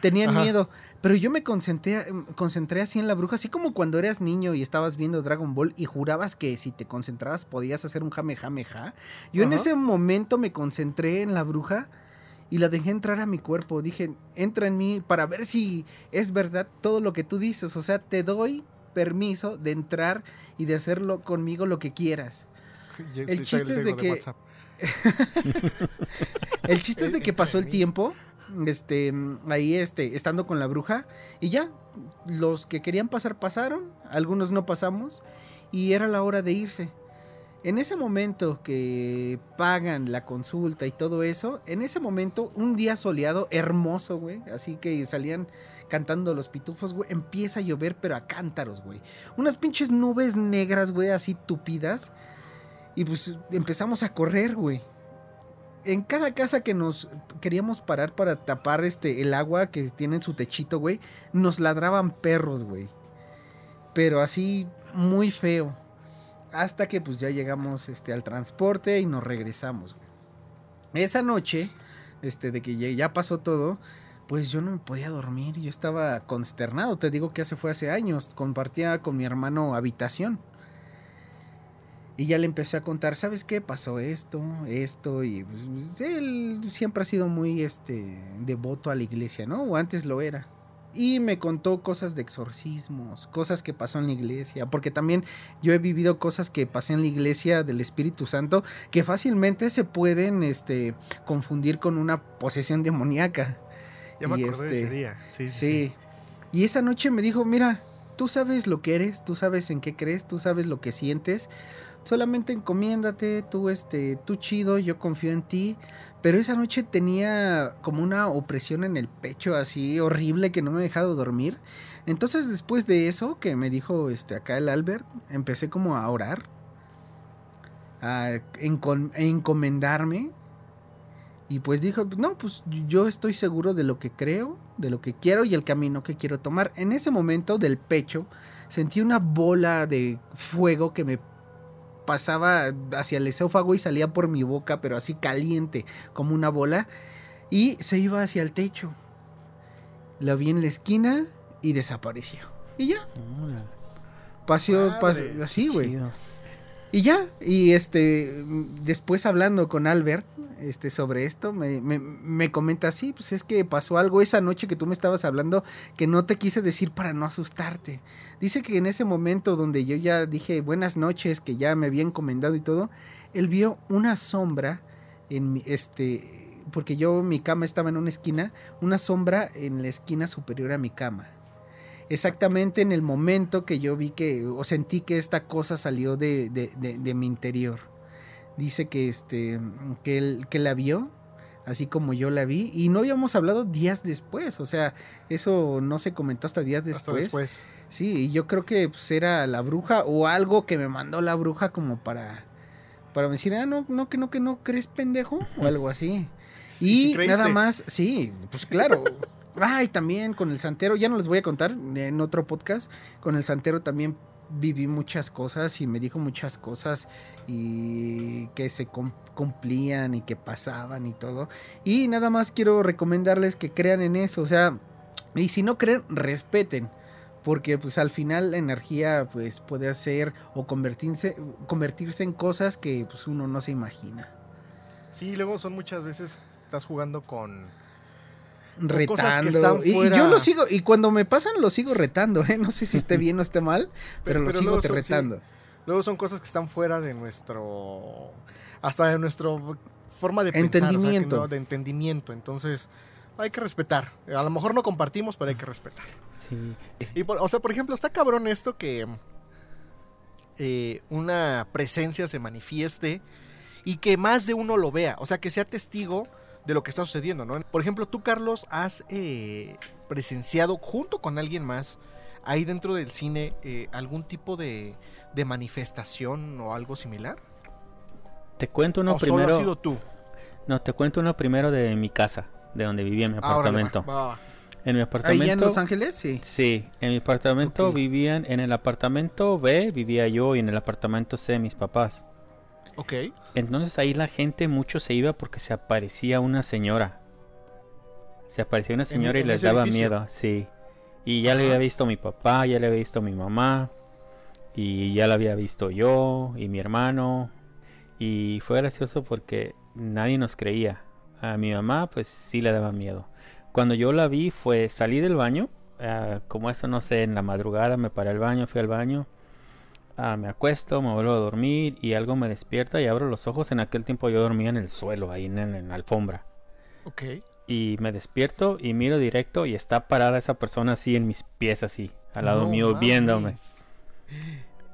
Tenían miedo. Pero yo me concentré, concentré así en la bruja, así como cuando eras niño y estabas viendo Dragon Ball y jurabas que si te concentrabas podías hacer un jamejameja. Yo en ese momento me concentré en la bruja y la dejé entrar a mi cuerpo. Dije, entra en mí para ver si es verdad todo lo que tú dices. O sea, te doy permiso de entrar y de hacerlo conmigo lo que quieras. el chiste es de que el chiste es de que pasó el tiempo, este, ahí, este, estando con la bruja, y ya, los que querían pasar pasaron, algunos no pasamos, y era la hora de irse. En ese momento que pagan la consulta y todo eso, en ese momento, un día soleado, hermoso, güey, así que salían cantando los pitufos, güey, empieza a llover, pero a cántaros, güey. Unas pinches nubes negras, güey, así tupidas y pues empezamos a correr, güey. En cada casa que nos queríamos parar para tapar este el agua que tiene en su techito, güey, nos ladraban perros, güey. Pero así muy feo. Hasta que pues ya llegamos este al transporte y nos regresamos, güey. Esa noche, este de que ya pasó todo, pues yo no me podía dormir, yo estaba consternado, te digo que hace fue hace años, compartía con mi hermano habitación. Y ya le empecé a contar, ¿sabes qué? Pasó esto, esto, y pues, él siempre ha sido muy este, devoto a la iglesia, ¿no? O antes lo era. Y me contó cosas de exorcismos, cosas que pasó en la iglesia, porque también yo he vivido cosas que pasé en la iglesia del Espíritu Santo que fácilmente se pueden este, confundir con una posesión demoníaca. Ya me acordé de ese este, día. Sí, sí, sí. Y esa noche me dijo, mira, tú sabes lo que eres, tú sabes en qué crees, tú sabes lo que sientes solamente encomiéndate, tú este, tú chido, yo confío en ti. Pero esa noche tenía como una opresión en el pecho así horrible que no me ha dejado dormir. Entonces después de eso que me dijo este acá el Albert, empecé como a orar, a encomendarme. Y pues dijo, no, pues yo estoy seguro de lo que creo, de lo que quiero y el camino que quiero tomar. En ese momento del pecho sentí una bola de fuego que me pasaba hacia el esófago y salía por mi boca, pero así caliente, como una bola, y se iba hacia el techo. La vi en la esquina y desapareció. Y ya, Hola, paseó, Madres, pas- así, güey. Y ya, y este, después hablando con Albert, este, sobre esto, me, me, me comenta, sí, pues es que pasó algo esa noche que tú me estabas hablando que no te quise decir para no asustarte. Dice que en ese momento donde yo ya dije buenas noches, que ya me había encomendado y todo, él vio una sombra en mi, este, porque yo, mi cama estaba en una esquina, una sombra en la esquina superior a mi cama exactamente en el momento que yo vi que o sentí que esta cosa salió de, de- de- de mi interior. Dice que este que él que la vio así como yo la vi y no habíamos hablado días después, o sea, eso no se comentó hasta días Hasta después. después. Sí, y yo creo que pues, era la bruja o algo que me mandó la bruja como para para decir, "Ah, no, no que no que no crees pendejo" o algo así. Sí, Y nada más, sí, pues claro. Ay, también con el santero, ya no les voy a contar en otro podcast. Con el santero también viví muchas cosas y me dijo muchas cosas y que se cum- cumplían y que pasaban y todo. Y nada más quiero recomendarles que crean en eso, o sea, y si no creen, respeten. Porque pues al final la energía pues puede hacer o convertirse, convertirse en cosas que pues uno no se imagina. Sí, luego son muchas veces estás jugando con retando. cosas que están Y- yo lo sigo, y cuando me pasan lo sigo retando, ¿eh? No sé si esté bien o esté mal, pero, lo pero sigo te son- sí. retando. Luego son cosas que están fuera de nuestro. hasta de nuestro forma de pensar. o sea, que Entendimiento. no, de entendimiento. Entonces, hay que respetar. A lo mejor no compartimos, pero hay que respetar. Sí. Y por- o sea, por ejemplo, está cabrón esto que eh, una presencia se manifieste y que más de uno lo vea. O sea, que sea testigo de lo que está sucediendo, ¿no? Por ejemplo, tú, Carlos, has eh, presenciado junto con alguien más ahí dentro del cine eh, algún tipo de, de manifestación o algo similar. Te cuento uno ¿O solo primero. has sido tú? No, te cuento uno primero de mi casa, de donde vivía en mi Ah, va, apartamento. va. En mi apartamento. Ahí en Los Ángeles, sí. Sí, en mi apartamento vivían, en el apartamento B vivía yo y en el apartamento C mis papás. Ok. Entonces ahí la gente mucho se iba porque se aparecía una señora. Se aparecía una señora y les daba edificio? miedo, sí. Y ya le había visto mi papá, ya le había visto mi mamá, y ya la había visto yo y mi hermano. Y fue gracioso porque nadie nos creía. A mi mamá pues sí le daba miedo. Cuando yo la vi fue salí del baño, ah, como eso no sé, en la madrugada me paré al baño, fui al baño. Ah, me acuesto, me vuelvo a dormir y algo me despierta y abro los ojos. En aquel tiempo yo dormía en el suelo, ahí en, en la alfombra. Ok. Y me despierto y miro directo y está parada esa persona así en mis pies, así, al lado No mío, viéndome.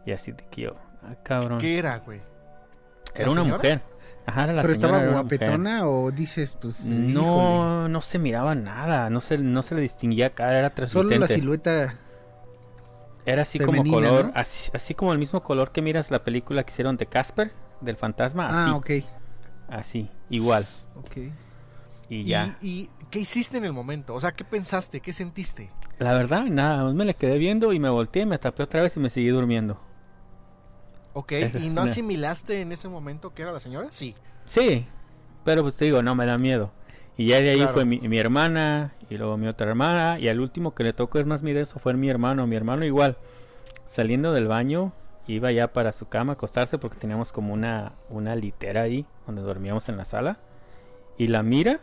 Y así de que yo, ah, cabrón. ¿Qué era, güey? Era ¿La una señora? mujer. Ajá, era la Pero señora, estaba guapetona o dices, pues. híjole, No, no se miraba nada, no se, no se le distinguía cara, era Solo la silueta. Era así femenina, como color, ¿no? así, así como el mismo color que miras la película que hicieron de Casper, del fantasma, así, Ah, ok. así, igual. Ok. Y ya. ¿Y, y qué hiciste en el momento? O sea, ¿qué pensaste? ¿Qué sentiste? La verdad, nada, me le quedé viendo y me volteé, me tapé otra vez y me seguí durmiendo. Ok. Esa ¿Y no asimilaste en ese momento que era la señora? Sí. Sí, pero pues te digo, no me da miedo. Y ya de ahí Claro. fue mi, mi hermana y luego mi otra hermana y al último que le tocó es más miedo eso fue mi hermano. Mi hermano igual, saliendo del baño, iba ya para su cama a acostarse porque teníamos como una, una litera ahí donde dormíamos en la sala. Y la mira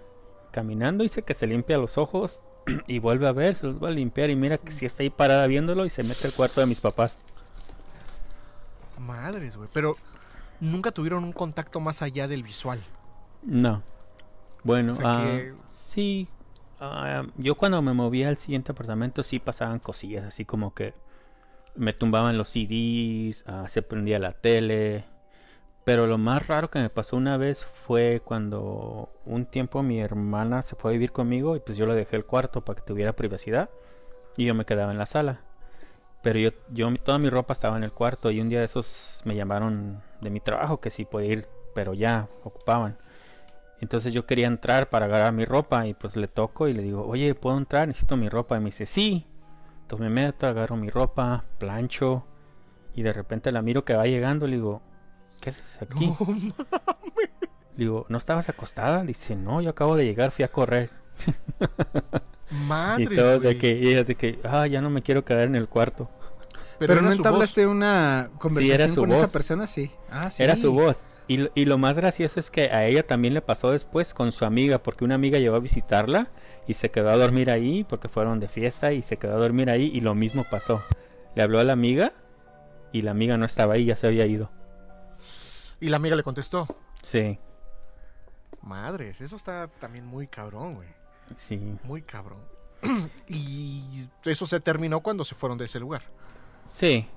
caminando, dice que se limpia los ojos y vuelve a ver, se los va a limpiar y mira que sí está ahí parada viéndolo y se mete al cuarto de mis papás. Madres, güey. Pero nunca tuvieron un contacto más allá del visual. No. Bueno, O sea ah, que- sí. ah, yo cuando me movía al siguiente apartamento sí pasaban cosillas, así como que me tumbaban los CDs, ah, se prendía la tele, Pero lo más raro que me pasó una vez fue cuando un tiempo mi hermana se fue a vivir conmigo y pues yo le dejé el cuarto para que tuviera privacidad y yo me quedaba en la sala. Pero yo, yo toda mi ropa estaba en el cuarto y un día de esos me llamaron de mi trabajo que sí podía ir, pero ya ocupaban. Entonces yo quería entrar para agarrar mi ropa y pues le toco y le digo, oye, ¿puedo entrar? Necesito mi ropa. Y me dice, sí. Entonces me meto, agarro mi ropa, plancho y de repente la miro que va llegando. Le digo, ¿qué haces aquí? No mames. Le digo, ¿no estabas acostada? Dice, no, yo acabo de llegar, fui a correr. y Madres, todos de que, y ella de que, ah, ya no me quiero quedar en el cuarto. Pero, era no su voz. entablaste una conversación su con voz. esa persona, sí. Ah, sí. Era su voz. Y, lo- y lo más gracioso es que a ella también le pasó después con su amiga, porque una amiga llegó a visitarla y se quedó a dormir ahí, porque fueron de fiesta y se quedó a dormir ahí y lo mismo pasó. Le habló a la amiga y la amiga no estaba ahí, ya se había ido. Y la amiga le contestó. Sí, Madres, eso está también muy cabrón, güey. sí. Muy cabrón. y eso se terminó cuando se fueron de ese lugar. Sí.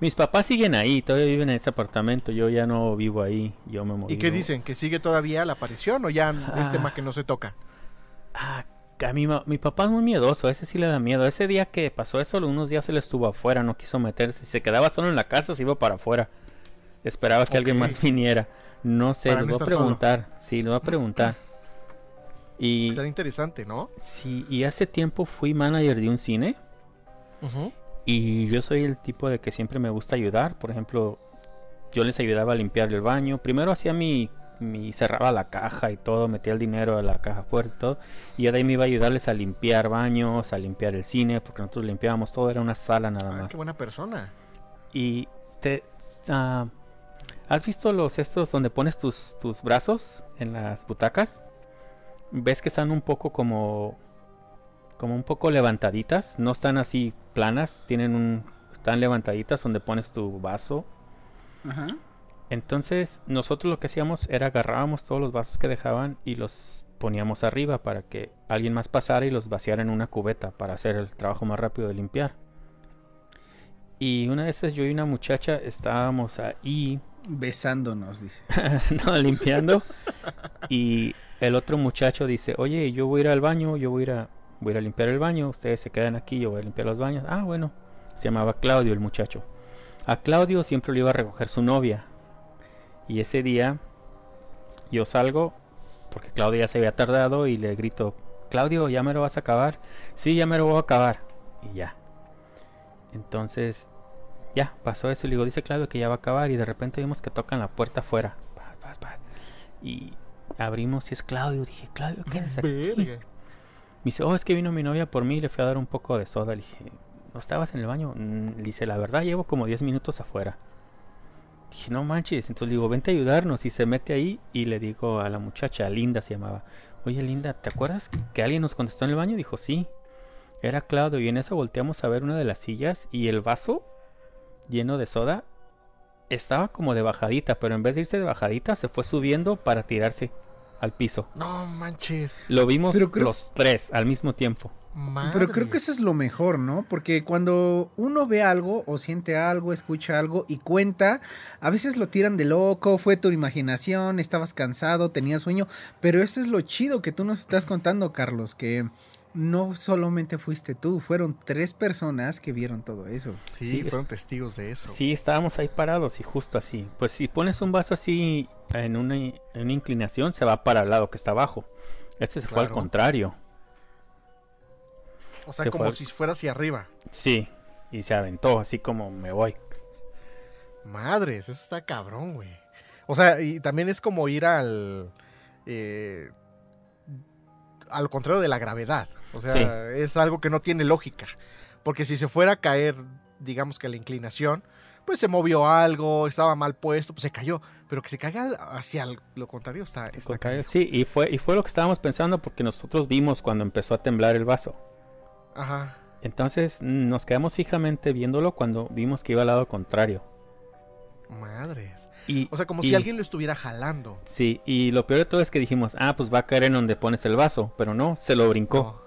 Mis papás siguen ahí, todavía viven en ese apartamento, yo ya no vivo ahí, yo me moví. ¿Y qué dicen? ¿Que sigue todavía la aparición o ya es Ah. tema que no se toca? Ah, a mi, mi papá es muy miedoso, ese sí le da miedo. Ese día que pasó eso, unos días él estuvo afuera, no quiso meterse. Se quedaba solo en la casa, se iba para afuera. Esperaba que alguien más viniera. No sé, le voy a solo. preguntar. Sí, le voy a preguntar. Y, Será interesante, ¿no? sí, y hace tiempo fui manager de un cine. Ujú. Y yo soy el tipo de que siempre me gusta ayudar. Por ejemplo, yo les ayudaba a limpiar el baño. Primero hacía mi, mi cerraba la caja y todo, metía el dinero a la caja fuerte y todo. Y ya de ahí me iba a ayudarles a limpiar baños, a limpiar el cine, porque nosotros limpiábamos todo, era una sala nada Ah, más. qué buena persona. Y te ah, ¿Has visto los estos donde pones tus, tus brazos en las butacas? Ves que están un poco como como un poco levantaditas, no están así planas, tienen un están levantaditas donde pones tu vaso. Ajá. Entonces, nosotros lo que hacíamos era agarrábamos todos los vasos que dejaban y los poníamos arriba para que alguien más pasara y los vaciara en una cubeta para hacer el trabajo más rápido de limpiar. Y una de esas yo y una muchacha estábamos ahí Besándonos, dice. no, limpiando. Y el otro muchacho dice, oye, yo voy a ir al baño, yo voy a ir a, voy a, ir a limpiar el baño, ustedes se quedan aquí, yo voy a limpiar los baños. Ah, bueno. Se llamaba Claudio el muchacho. A Claudio siempre lo iba a recoger su novia. Y ese día yo salgo, porque Claudio ya se había tardado, y le grito, Claudio, ¿ya me lo vas a acabar? Sí, ya me lo voy a acabar. Y ya. Entonces, ya, pasó eso. Y le digo, dice Claudio que ya va a acabar. Y de repente vimos que tocan la puerta afuera. Y abrimos y es Claudio. Dije, Claudio, ¿qué haces aquí? Me dice, oh, es que vino mi novia por mí y le fui a dar un poco de soda. Le dije, ¿no estabas en el baño? "Mm", Le dice, la verdad, llevo como 10 minutos afuera. Dije, no manches. Entonces le digo, vente a ayudarnos. Y se mete ahí y le digo a la muchacha, Linda se llamaba, oye, Linda, ¿te acuerdas que alguien nos contestó en el baño? Dijo, sí. Era Claudio. Y en eso volteamos a ver una de las sillas y el vaso lleno de soda estaba como de bajadita, pero en vez de irse de bajadita, se fue subiendo para tirarse al piso. No manches. Lo vimos Pero creo- los tres al mismo tiempo. Pero creo que eso es lo mejor, ¿no? Porque cuando uno ve algo o siente algo, escucha algo y cuenta, a veces lo tiran de loco, fue tu imaginación, estabas cansado, tenías sueño, pero eso es lo chido que tú nos estás contando, Carlos, que no solamente fuiste tú, fueron tres personas que vieron todo eso. Sí, Sí, es- fueron testigos de eso. Sí, estábamos ahí parados y justo así. Pues si pones un vaso así en una, en una inclinación, se va para el lado que está abajo. Este se fue al contrario. O sea, Se como si fuera hacia arriba. Sí, y se aventó así como me voy. Madres, eso está cabrón, güey. O sea, y también es como ir al. eh, al contrario de la gravedad. O sea, Sí. es algo que no tiene lógica. Porque si se fuera a caer, digamos que la inclinación, pues se movió algo, estaba mal puesto, pues se cayó. Pero que se caiga hacia lo contrario está. Está contrario, sí, y fue, y fue lo que estábamos pensando porque nosotros vimos cuando empezó a temblar el vaso. Ajá. Entonces nos quedamos fijamente viéndolo cuando vimos que iba al lado contrario. Madres. Y, O sea, como y- si alguien lo estuviera jalando. Sí, y lo peor de todo es que dijimos, ah, pues va a caer en donde pones el vaso, pero no, se lo brincó.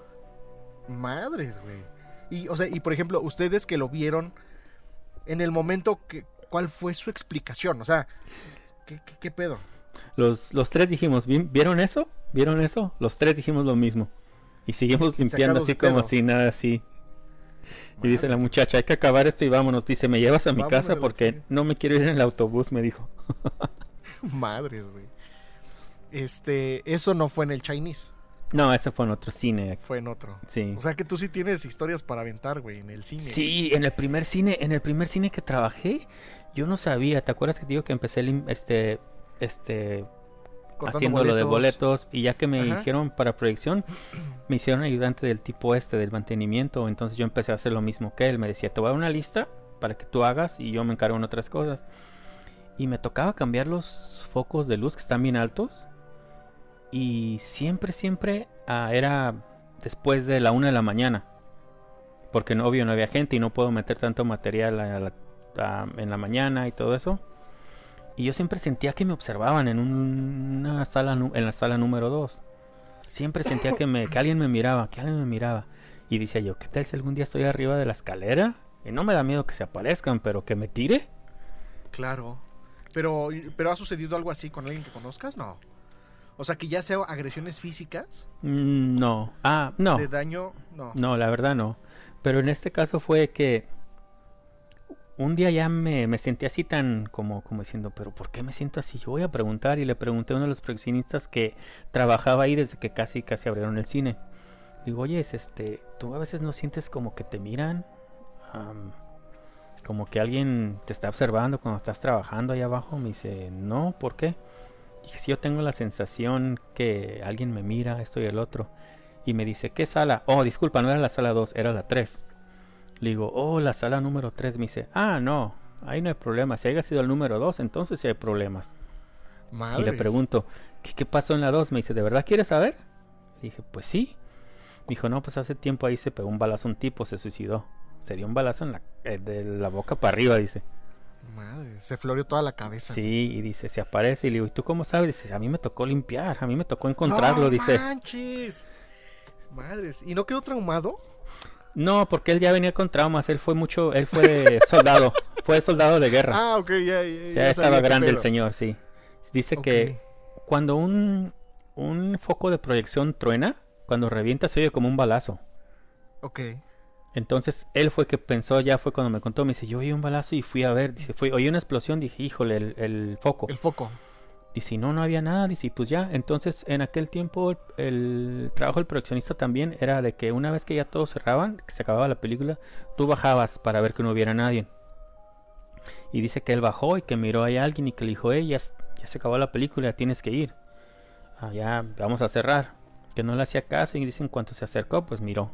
No. Madres, güey. Y, o sea, y por ejemplo, ustedes que lo vieron en el momento que. ¿Cuál fue su explicación? O sea, ¿Qué, qué, qué pedo? Los, los tres dijimos, "¿Vi- ¿vieron eso? ¿Vieron eso? Los tres dijimos lo mismo. Y seguimos limpiando Sacados así como si nada así. Y dice la muchacha, hay que acabar esto y vámonos. Dice, ¿me llevas a mi Vámonos casa? Porque no me quiero ir en el autobús, me dijo. Madres, güey. Este, eso no fue en el Chinese, No, ese fue en otro cine. fue en otro. Sí. O sea que tú sí tienes historias para aventar, güey, en el cine. Sí, en el primer cine, en el primer cine que trabajé, yo no sabía, ¿te acuerdas que te digo que empecé el este este Haciendo lo de boletos y ya que me Ajá. hicieron para proyección, me hicieron ayudante del tipo este del mantenimiento, entonces yo empecé a hacer lo mismo que él, me decía, "Te voy a dar una lista para que tú hagas y yo me encargo en otras cosas." Y me tocaba cambiar los focos de luz que están bien altos y siempre siempre ah, era después de la una de la mañana. Porque no, obvio no había gente y no puedo meter tanto material a la- a- en la mañana y todo eso. Y yo siempre sentía que me observaban en un- una sala en la sala número 2. Siempre sentía que, me, que alguien me miraba, que alguien me miraba. Y decía yo, ¿qué tal si algún día estoy arriba de la escalera? Y no me da miedo que se aparezcan, pero que me tire. Claro. Pero, pero ha sucedido algo así con alguien que conozcas, no. O sea, que ya sea agresiones físicas Mm, No. Ah, no. de daño, no. No, la verdad no. Pero en este caso fue que un día ya me, me sentí así tan como, como diciendo, pero ¿por qué me siento así? Yo voy a preguntar y le pregunté a uno de los proyeccionistas que trabajaba ahí desde que casi casi abrieron el cine. Digo, oye, es este, ¿tú a veces no sientes como que te miran? Am, como que alguien te está observando cuando estás trabajando ahí abajo. Me dice, no, ¿por qué? Dije, sí, yo tengo la sensación que alguien me mira, esto y el otro. Y me dice, ¿qué sala? Oh, disculpa, no era la sala 2, era la 3. Le digo, oh, la sala número 3. Me dice, ah, no, ahí no hay problema. Si haya sido el número 2, entonces sí hay problemas. Madres. Y le pregunto, ¿qué, qué pasó en la 2? Me dice, ¿de verdad quieres saber? Dije, pues sí. Me dijo, no, pues hace tiempo ahí se pegó un balazo un tipo, se suicidó. Se dio un balazo en la, eh, de la boca para arriba, dice. Madre, se floreó toda la cabeza. Sí, y dice, se aparece. Y le digo, ¿y tú cómo sabes? Dice, a mí me tocó limpiar, a mí me tocó encontrarlo, ¡No dice. manches! Madres. ¿Y no quedó traumado? No, porque él ya venía con traumas, él fue mucho, él fue soldado, fue soldado de guerra. Ah, ok, ya, ya, o ya sea, estaba grande el señor, sí. Dice que cuando un, un foco de proyección truena, cuando revienta se oye como un balazo. Ok. Entonces él fue que pensó, ya fue cuando me contó, me dice, yo oí un balazo y fui a ver, dice, fui, oí una explosión, dije, híjole, el, el foco. El foco. Dice, no, no había nada, y pues ya, entonces en aquel tiempo el, el trabajo del proyeccionista también era de que una vez que ya todos cerraban, que se acababa la película, tú bajabas para ver que no hubiera nadie. Y dice que él bajó y que miró ahí a alguien y que le dijo, hey, ya, ya se acabó la película, tienes que ir. Ah, ya, vamos a cerrar. Que no le hacía caso y dice, en cuanto se acercó, pues miró.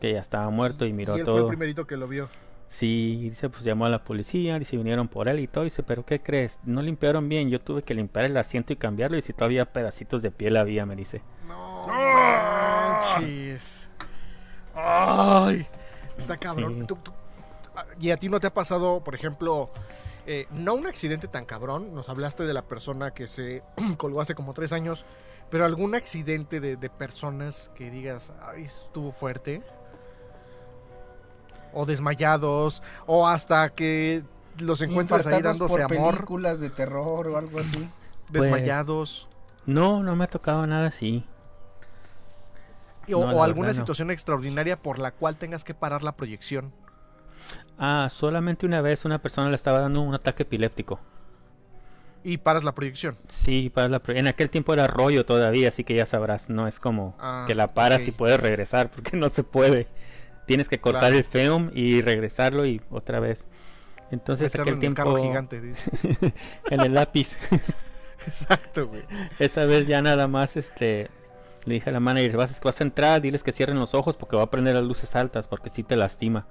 Que ya estaba muerto y miró y él fue el todo. primerito que lo vio. Sí, dice, pues llamó a la policía, dice, vinieron por él y todo, dice, pero ¿qué crees? No limpiaron bien, yo tuve que limpiar el asiento y cambiarlo y si todavía pedacitos de piel había, me dice. No manches. Ay, está cabrón. Sí. Tú- tú- y a ti no te ha pasado, por ejemplo, eh, no un accidente tan cabrón. Nos hablaste de la persona que se colgó hace como tres años, pero algún accidente de, de personas que digas, ay, estuvo fuerte. O desmayados, o hasta que los encuentras ahí dándose por amor, películas de terror o algo así. desmayados. No, no me ha tocado nada así. O, No, o la alguna verdad no. situación extraordinaria por la cual tengas que parar la proyección. Ah, solamente una vez una persona le estaba dando un ataque epiléptico. Y paras la proyección. Sí, para la pro- en aquel tiempo era rollo todavía, así que ya sabrás, no es como Ah, que la paras y puedes regresar, porque no se puede. Tienes que cortar Claro. el film y regresarlo y otra vez. Entonces Meterlo aquel en el tiempo carro gigante. dice. en el lápiz. Exacto, güey. Esa vez ya nada más este le dije a la manager, vas, vas a entrar, diles que cierren los ojos porque va a prender las luces altas porque sí te lastima.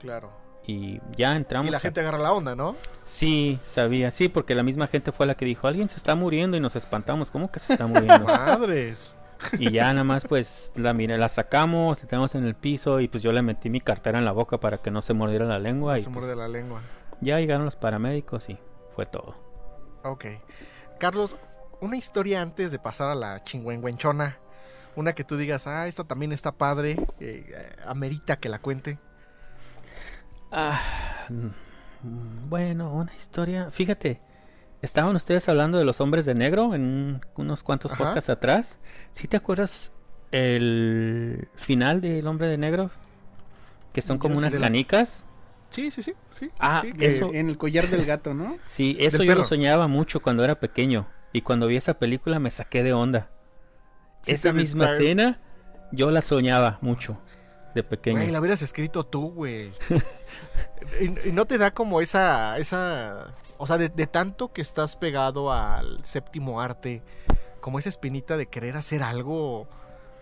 Claro. Y ya entramos. Y la a- gente agarra la onda, ¿no? Sí, sabía, sí, porque la misma gente fue la que dijo, alguien se está muriendo y nos espantamos, ¿cómo que se está muriendo? Madres. Y ya nada más pues la mire, la sacamos, la tenemos en el piso y pues yo le metí mi cartera en la boca para que no se mordiera la lengua y Se pues, muerde la lengua. ya llegaron los paramédicos y fue todo. Ok. Carlos, una historia antes de pasar a la chingüengüenchona. Una que tú digas, ah, esta también está padre. eh, amerita que la cuente. Ah, mm, bueno, una historia. Fíjate estaban ustedes hablando de los hombres de negro en un- unos cuantos Ajá. podcasts atrás. ¿Sí te acuerdas el final del hombre de negro? Que son como unas la- canicas. Sí, sí, sí. sí, Ah, sí, eso- En el collar del gato, ¿no? Sí, eso yo lo soñaba mucho cuando era pequeño. Y cuando vi esa película me saqué de onda. Sí esa misma escena yo la soñaba mucho de pequeño. Güey, la hubieras escrito tú, güey. y, y no te da como esa. esa o sea, de, de tanto que estás pegado al séptimo arte, como esa espinita de querer hacer algo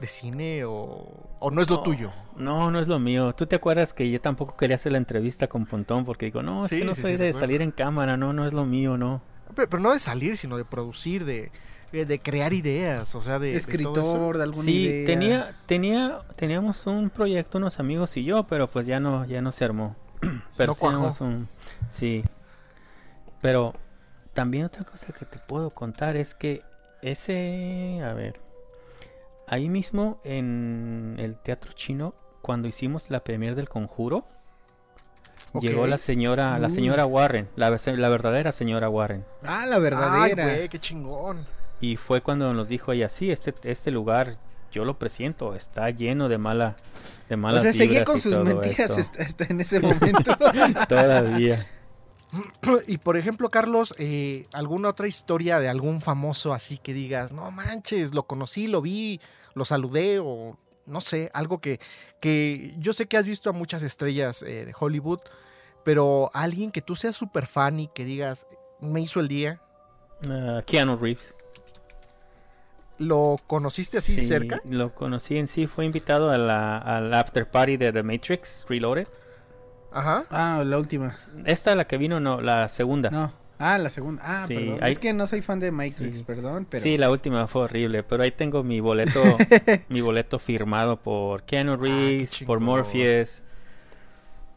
de cine o, o no es lo No, tuyo. No, no es lo mío. ¿Tú te acuerdas que yo tampoco quería hacer la entrevista con Pontón? Porque digo, no, es Sí, que no sí, soy sí, de salir en cámara, no, no es lo mío, no. Pero, pero no de salir, sino de producir, de, de, de crear ideas, o sea, de... de todo eso. Escritor de alguna Sí, idea. tenía, tenía, teníamos un proyecto unos amigos y yo, pero pues ya no, ya no se armó. pero No un- sí. Pero también otra cosa que te puedo contar es que ese, a ver, ahí mismo en el teatro chino, cuando hicimos la premier del conjuro, llegó la señora, la señora Warren, la, la verdadera señora Warren. Ah, la Ay, verdadera. güey, qué chingón. Y fue cuando nos dijo ella, sí, este, este lugar, yo lo presiento, está lleno de mala, de o malas sea, seguía con sus mentiras hasta en ese momento. Todavía. Y por ejemplo, Carlos, eh, ¿alguna otra historia de algún famoso así que digas, no manches, lo conocí, lo vi, lo saludé o no sé, algo que, que yo sé que has visto a muchas estrellas eh, de Hollywood, pero alguien que tú seas súper fan y que digas, me hizo el día, Ah, Keanu Reeves. ¿lo conociste así Sí, cerca? Lo conocí en sí, fue invitado a la, al after party de The Matrix Reloaded. Ajá. ah, la última. Esta, la que vino, no, la segunda. No. Ah, la segunda. Ah, Sí, perdón. hay- Es que no soy fan de Matrix, Sí. perdón, pero. Sí, la última fue horrible, pero ahí tengo mi boleto, mi boleto firmado por Keanu Reeves, por. Morpheus.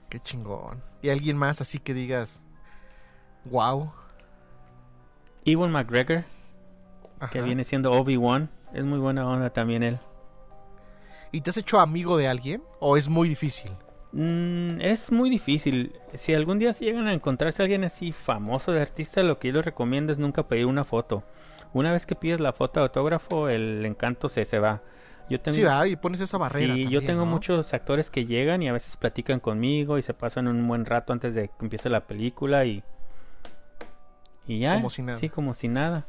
Qué chingón. ¿Y alguien más así que digas, wow? Ewan McGregor, que viene siendo Obi-Wan. Es muy buena onda también él. ¿Y te has hecho amigo de alguien? ¿O es muy difícil? Mm, es muy difícil. Si algún día se llegan a encontrarse alguien así famoso de artista, lo que yo les recomiendo es nunca pedir una foto. Una vez que pides la foto de autógrafo, el encanto se, se va. Yo tengo, Sí, ¿verdad? Y pones esa barrera. sí, yo tengo ¿no? muchos actores que llegan y a veces platican conmigo y se pasan un buen rato antes de que empiece la película y y ya. Como si nada. Sí, como si nada.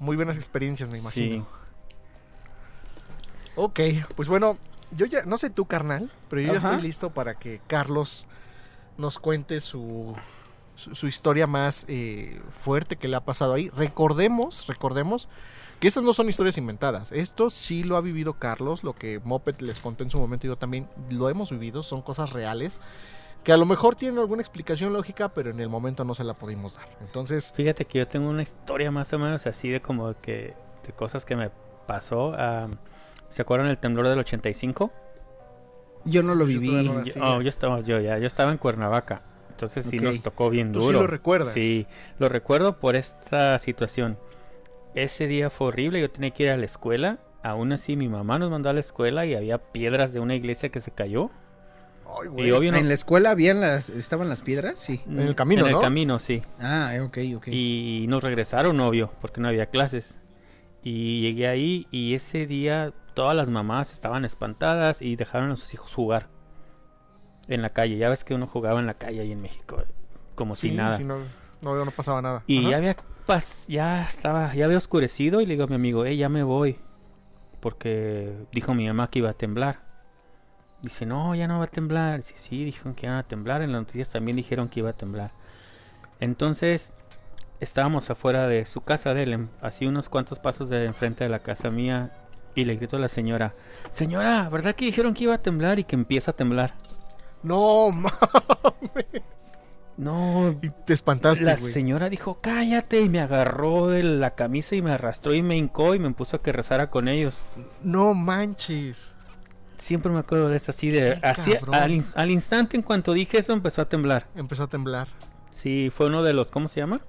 Muy buenas experiencias, me imagino. Sí. Ok, pues bueno, yo ya, no sé tú, carnal, pero yo ya estoy listo para que Carlos nos cuente su, su, su historia más eh, fuerte que le ha pasado ahí. Recordemos, recordemos que estas no son historias inventadas. Esto sí lo ha vivido Carlos, lo que Moped les contó en su momento y yo también lo hemos vivido, son cosas reales que a lo mejor tienen alguna explicación lógica, pero en el momento no se la pudimos dar. Entonces, Fíjate que yo tengo una historia más o menos así de como que de cosas que me pasó. ah, ¿Se acuerdan el temblor del 85? Yo no lo viví. no Yo, oh, yo estaba yo ya, yo estaba en Cuernavaca. Entonces sí nos tocó bien tú duro. sí lo recuerdas. Sí, lo recuerdo por esta situación. Ese día fue horrible, yo tenía que ir a la escuela. Aún así mi mamá nos mandó a la escuela y había piedras de una iglesia que se cayó. Ay, güey. Y obvio no- En la escuela habían las, estaban las piedras, sí. En el camino, En el ¿no? camino, sí. Ah, ok, ok. Y nos regresaron, obvio, porque no había clases. Y llegué ahí y ese día todas las mamás estaban espantadas y dejaron a sus hijos jugar en la calle. Ya ves que uno jugaba en la calle ahí en México, como si Sí, nada. sí, no, no, no pasaba nada. Y Ajá. ya había pas- ya estaba, ya había oscurecido y le digo a mi amigo, eh, ya me voy. Porque dijo mi mamá que iba a temblar. Dice, no, ya no va a temblar. Dice, sí, dijeron que iban a temblar. En las noticias también dijeron que iba a temblar. Entonces, estábamos afuera de su casa de él, así unos cuantos pasos de enfrente de la casa mía. Y le grito a la señora, señora, ¿verdad que dijeron que iba a temblar y que empieza a temblar? No, mames. No, Y te espantaste, La señora dijo, cállate, y me agarró de la camisa y me arrastró y me hincó y me puso a que rezara con ellos. No manches. Siempre me acuerdo de eso así de... Así, al instante, en cuanto dije eso, empezó a temblar. Empezó a temblar. Sí, fue uno de los... ¿Cómo se llama?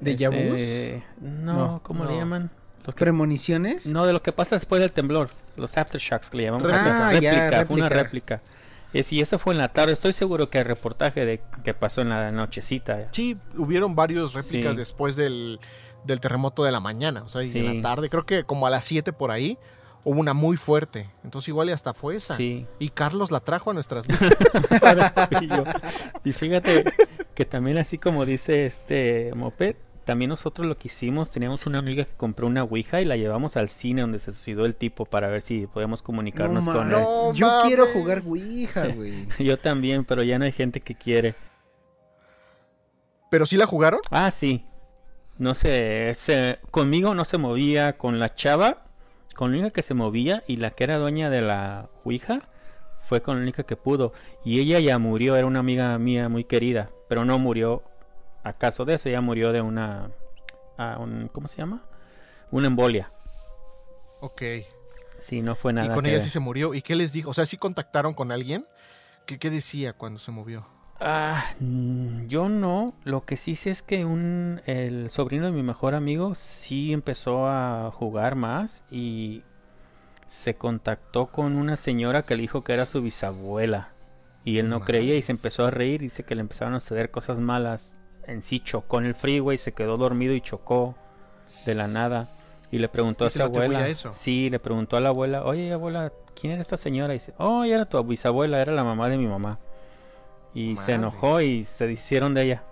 ¿De? Eh, no, No, ¿cómo le llaman? Los que- ¿Premoniciones? no, de lo que pasa después del temblor. Los aftershocks que le llamamos. Ah, réplica, ya, fue una réplica. réplica. Y si eso fue en la tarde, estoy seguro que hay reportaje de que pasó en la nochecita. Sí, hubieron varios réplicas Sí. después del, del terremoto de la mañana, o sea, y en la tarde, creo que como a las 7 por ahí, hubo una muy fuerte. Entonces igual y hasta fue esa. Sí. Y Carlos la trajo a nuestras vidas. y, y fíjate que también así como dice este Moped, también nosotros lo que hicimos, teníamos una amiga que compró una Ouija y la llevamos al cine donde se suicidó el tipo para ver si podíamos comunicarnos No, con él. No Yo mames. quiero jugar Ouija, güey. Yo también, pero ya no hay gente que quiere. Pero sí la jugaron. Ah, sí. No sé, se- conmigo no se movía, con la chava, con la única que se movía y la que era dueña de la Ouija fue con la única que pudo. Y ella ya murió, era una amiga mía muy querida, pero no murió acaso de eso, ella murió de una, ah, un- ¿cómo se llama? Una embolia. Ok. Sí, no fue nada. y con que ella sí se murió. ¿Y qué les dijo? O sea, sí contactaron con alguien. ¿Qué, qué decía cuando se movió? Ah, mm, yo no. Lo que sí sé es que un el sobrino de mi mejor amigo sí empezó a jugar más y se contactó con una señora que le dijo que era su bisabuela y él no creía y se empezó a reír. Dice que le empezaron a suceder cosas malas. En sí chocó en el freeway, se quedó dormido y chocó de la nada. Y le preguntó ¿Y a su abuela. a eso? Sí, le preguntó a la abuela, oye abuela, ¿quién era esta señora? Y dice, oh, ella era tu bisabuela, era la mamá de mi mamá. Y se enojó y se deshicieron de ella.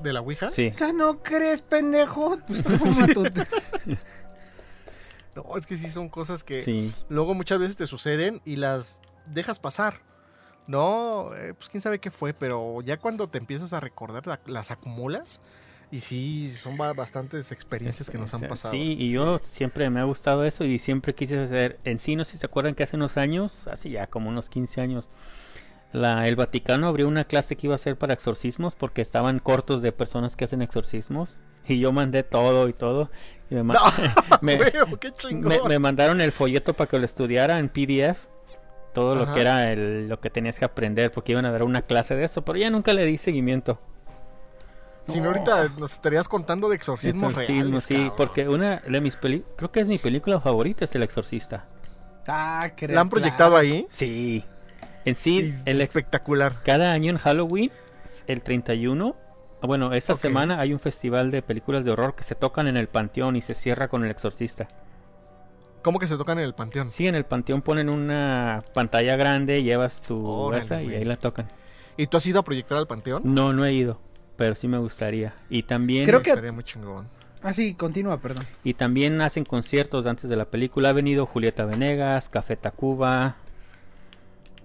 ¿De la Ouija? Sí. O sea, ¿no crees, pendejo? Pues toma tu... No, es que sí son cosas que Sí. luego muchas veces te suceden y las dejas pasar. No, eh, pues quién sabe qué fue, pero ya cuando te empiezas a recordar la- las acumulas y sí, son ba- bastantes experiencias que nos han pasado. Sí, y yo siempre me ha gustado eso y siempre quise hacer. En sí, no sé si se acuerdan que hace unos años, hace ya como unos 15 años, la, el Vaticano abrió una clase que iba a ser para exorcismos porque estaban cortos de personas que hacen exorcismos. Y yo mandé todo y todo. Y me, ma- me- qué chingón. me- me mandaron el folleto para que lo estudiara en PDF. Todo lo que era el- lo que tenías que aprender porque iban a dar una clase de eso, pero ya nunca le di seguimiento. Si no, ahorita nos estarías contando de exorcismos Exorcismo, reales. sí, cabrón. porque una de mis películas, creo que es mi película favorita, es El Exorcista. Ah, creo, ¿La han proyectado claro. ahí? Sí. En sí, Y el espectacular. cada año en Halloween, el 31, ah, bueno, esta semana hay un festival de películas de horror que se tocan en el Panteón y se cierra con El Exorcista. ¿Cómo que se tocan en el panteón? Sí, en el Panteón ponen una pantalla grande, llevas tu Órale, esa y güey. ahí la tocan. ¿Y tú has ido a proyectar al panteón? No, no he ido, pero sí me gustaría. Y también Creo que- Estaría muy chingón. Ah, sí, continúa, perdón. y también hacen conciertos antes de la película. Ha venido Julieta Venegas, Café Tacuba.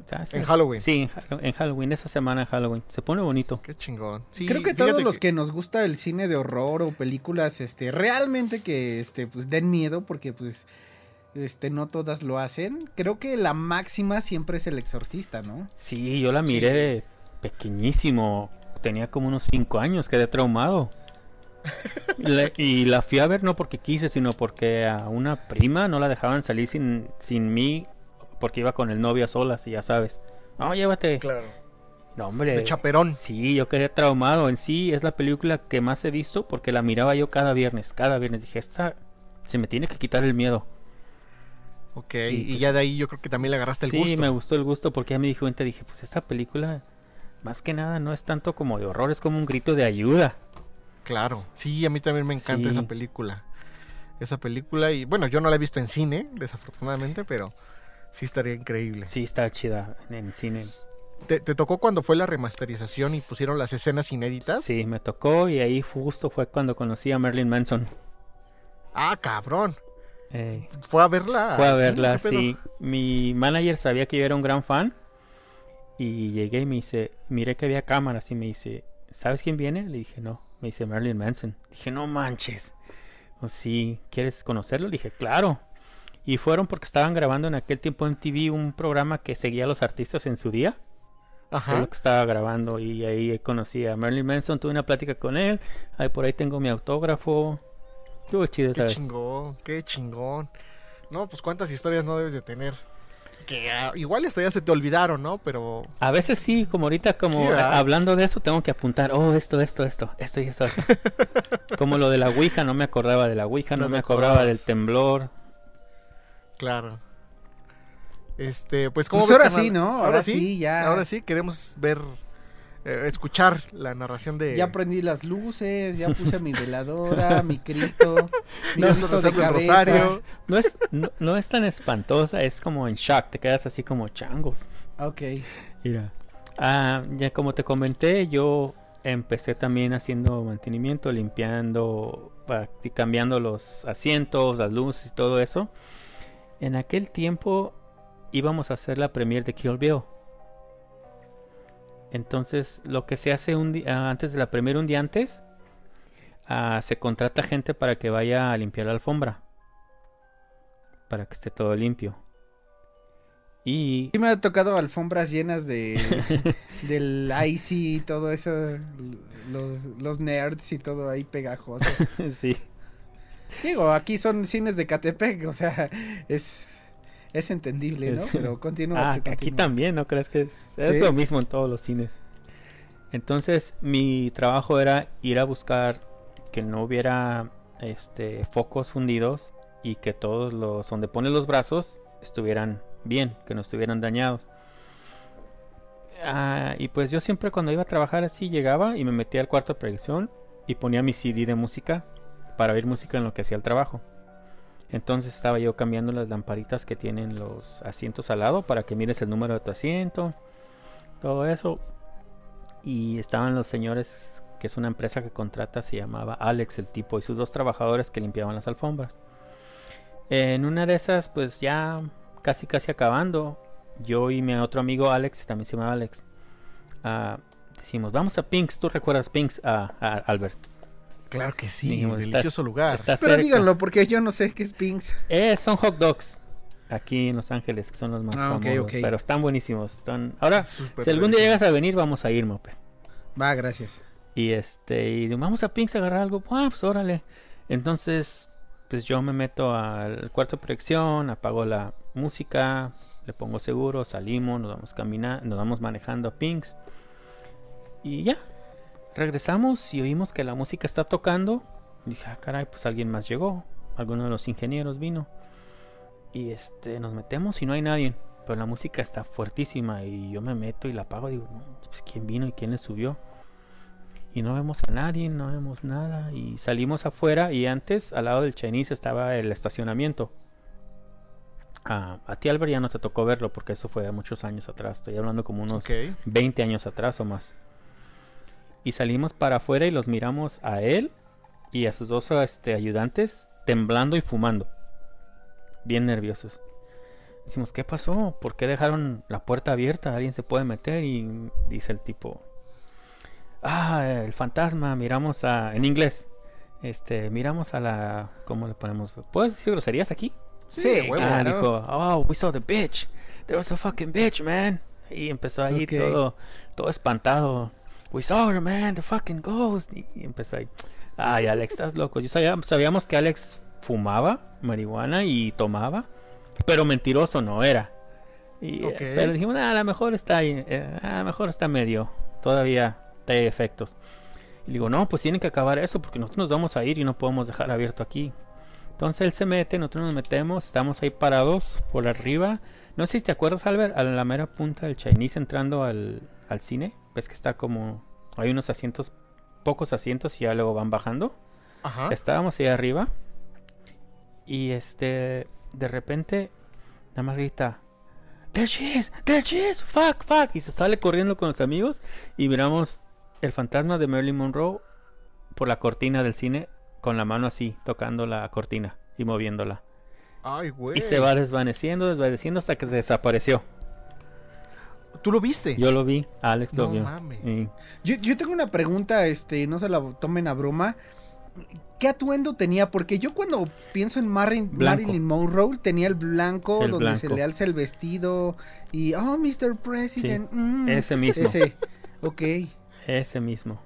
O sea, En Halloween. Sí, en Ha- en Halloween, esa semana en Halloween. Se pone bonito. Qué chingón. Sí, Creo que fíjate todos los que nos gusta el cine de horror o películas, este, realmente que, este, pues den miedo porque, pues, este, no todas lo hacen. Creo que la máxima siempre es el exorcista, ¿no? Sí, yo la miré pequeñísimo. Tenía como unos 5 años, quedé traumado. Le- y la fui a ver no porque quise, sino porque a una prima no la dejaban salir sin, sin mí, porque iba con el novio a solas, y ya sabes. No, llévate. Claro. No, hombre. De chaperón. Sí, yo quedé traumado. En sí, es la película que más he visto porque la miraba yo cada viernes. Cada viernes dije, esta se me tiene que quitar el miedo. Ok, Y, y pues, ya de ahí yo creo que también le agarraste el sí, gusto. me gustó el gusto porque ya me di cuenta, dije, pues esta película, más que nada, no es tanto como de horror, es como un grito de ayuda. Claro. Sí, a mí también me encanta Sí. esa película. Esa película y bueno, yo no la he visto en cine, desafortunadamente, pero sí estaría increíble. Sí, está chida en cine. ¿Te, te tocó cuando fue la remasterización y pusieron las escenas inéditas? Sí, me tocó y ahí justo fue cuando conocí a Marilyn Manson. Ah, cabrón. Eh, Fue a verla. fue a verla, sí. Mi manager sabía que yo era un gran fan y llegué y me dice, miré que había cámaras y me dice, ¿sabes quién viene? Le dije, no. Me dice Marilyn Manson. Dije, no manches. O sí, ¿quieres conocerlo? Le dije, claro. Y fueron porque estaban grabando en aquel tiempo en TV un programa que seguía a los artistas en su día. Ajá. lo que estaba grabando y ahí conocí a Marilyn Manson, tuve una plática con él. Ahí por ahí tengo mi autógrafo. Estuvo chido, Qué ¿sabes? chingón, qué chingón. No, pues cuántas historias no debes de tener. Que ah, igual hasta ya se te olvidaron, ¿no? Pero A veces sí, como ahorita, como hablando de eso, tengo que apuntar, oh, esto, esto, esto, esto y esto. esto". como lo de la Ouija, no me acordaba de la Ouija, no, No me acordaba del temblor. claro. Este, pues como Pues ahora sí, ¿no? Ahora sí, ya. Ahora sí, queremos ver, eh, escuchar la narración de... Ya prendí las luces, ya puse mi veladora, mi Cristo, mi No, Cristo de cabeza. rosario. No es, no, no es tan espantosa, es como en shock, te quedas así como changos. Ok. Mira. Ah, ya como te comenté, yo empecé también haciendo mantenimiento, limpiando, cambiando los asientos, las luces y todo eso. En aquel tiempo íbamos a hacer la premiere de Kill Bill. Entonces, lo que se hace un día antes de la premiere, un día antes, ah, se contrata gente para que vaya a limpiar la alfombra. Para que esté todo limpio. Y Sí me ha tocado alfombras llenas de del icy y todo eso, los, los nerds y todo ahí pegajoso. sí. Digo, aquí son cines de Catepec, o sea, es es entendible, ¿no? Pero continúa. Ah, tú, aquí también, ¿no crees que es, es Sí. lo mismo en todos los cines? Entonces, mi trabajo era ir a buscar que no hubiera este focos fundidos y que todos los donde pones los brazos estuvieran bien, que no estuvieran dañados. Ah, y pues yo siempre cuando iba a trabajar así llegaba y me metía al cuarto de proyección y ponía mi CD de música para oír música en lo que hacía el trabajo. Entonces estaba yo cambiando las lamparitas que tienen los asientos al lado para que mires el número de tu asiento, todo eso. Y estaban los señores, que es una empresa que contrata, se llamaba Alex el tipo, y sus dos trabajadores que limpiaban las alfombras. En una de esas, pues ya casi casi acabando, yo y mi otro amigo Alex, también se llama Alex, ah, decimos, vamos a Pinks, ¿tú recuerdas Pinks? Ah, ah, Albert. Claro que sí, Dijimos, está- delicioso lugar. Está Pero cerca. díganlo, porque yo no sé qué es Pinks. Eh, son hot dogs. Aquí en Los Ángeles, que son los más Ah, famosos. Pero están buenísimos. Están... Ahora, si algún día llegas a venir, vamos a ir, Mope. Va, gracias. Y este, y vamos a Pinks a agarrar algo. Ah, pues órale. Entonces, pues yo me meto al cuarto de proyección, apago la música, le pongo seguro, salimos, nos vamos caminando, nos vamos manejando a Pinks. Y ya. Regresamos y oímos que la música está tocando. Dije, ah, caray, pues alguien más llegó. Alguno de los ingenieros vino. Y este, nos metemos y no hay nadie. Pero la música está fuertísima y yo me meto y la apago. Digo, no, pues quién vino y quién le subió. Y no vemos a nadie, no vemos nada. Y salimos afuera y antes al lado del Chinese estaba el estacionamiento. Ah, a ti Albert ya no te tocó verlo porque eso fue muchos años atrás. Estoy hablando como unos Ok. 20 años atrás o más. Y salimos para afuera y los miramos a él y a sus dos este, ayudantes temblando y fumando. Bien nerviosos. Decimos, ¿qué pasó? ¿Por qué dejaron la puerta abierta? ¿Alguien se puede meter? Y dice el tipo, ah, el fantasma, miramos a... En inglés. Este, miramos a la... ¿Cómo le ponemos? ¿Puedes decir groserías aquí? Sí. Ah, claro. dijo, oh, we saw the bitch. There was a fucking bitch, man. Y empezó ahí todo, todo espantado. We saw her, man, the fucking ghost. Y, y empezó ahí. Ay, Alex, estás loco. Yo sabía- sabíamos que Alex fumaba marihuana y tomaba, pero mentiroso no era. Y, eh, Ok. Pero dijimos, "Ah, a lo mejor está ahí, eh, a lo mejor está medio, todavía hay efectos. Y digo, no, pues tienen que acabar eso porque nosotros nos vamos a ir y no podemos dejar abierto aquí. Entonces él se mete, nosotros nos metemos, estamos ahí parados por arriba. No sé si te acuerdas, Albert, a la mera punta del Chinese entrando al, al cine. Ves que está como. Hay unos asientos, pocos asientos y ya luego van bajando. Ajá. Estábamos ahí arriba. Y este. De repente. Nada más grita. There she is, there she is, fuck, fuck. Y se sale corriendo con los amigos. Y miramos el fantasma de Marilyn Monroe por la cortina del cine. Con la mano así, tocando la cortina y moviéndola. Ay, güey. Y se va desvaneciendo, desvaneciendo hasta que se desapareció. ¿Tú lo viste? Yo lo vi, Alex lo No vio. mames. Yo, yo tengo una pregunta, este, no se la tomen a broma. ¿Qué atuendo tenía? Porque yo cuando pienso en Marilyn. Marilyn Monroe tenía el blanco El donde se le alza el vestido y oh Mr. President. mm, ese mismo. Ese. Ok. Ese mismo.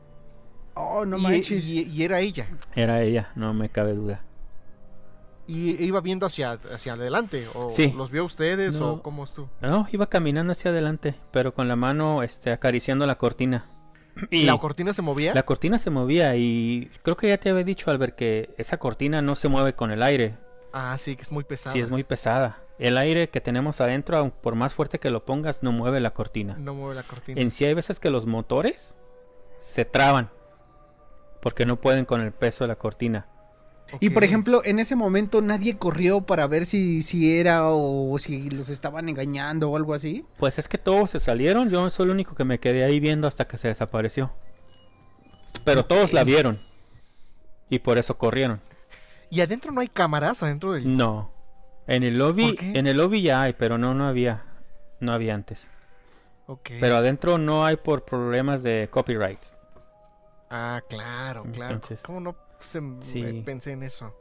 Oh, no y, manches. y- y era ella. Era ella, no me cabe duda. Y iba viendo hacia, hacia adelante. ¿O Sí. los vio a ustedes? No. ¿O cómo es tú? No, iba caminando hacia adelante, pero con la mano este, acariciando la cortina. Y ¿La cortina se movía? la cortina se movía y creo que ya te había dicho, Albert, que esa cortina no se mueve con el aire. Ah, sí, que es muy pesada. Sí, es muy pesada. el aire que tenemos adentro, aun por más fuerte que lo pongas, no mueve la cortina. No mueve la cortina. En sí hay veces que los motores se traban porque no pueden con el peso de la cortina. Y por ejemplo, en ese momento nadie corrió para ver si, si era o si los estaban engañando o algo así. Pues es que todos se salieron, yo soy el único que me quedé ahí viendo hasta que se desapareció. Pero todos la vieron. Y por eso corrieron. ¿Y adentro no hay cámaras? ¿Adentro del...? No. En el lobby, en el lobby ya hay, pero no no había. No había antes. Ok. Pero adentro no hay por problemas de copyrights. Ah, claro, claro. Entonces- ¿Cómo no se- Sí. pensé en eso?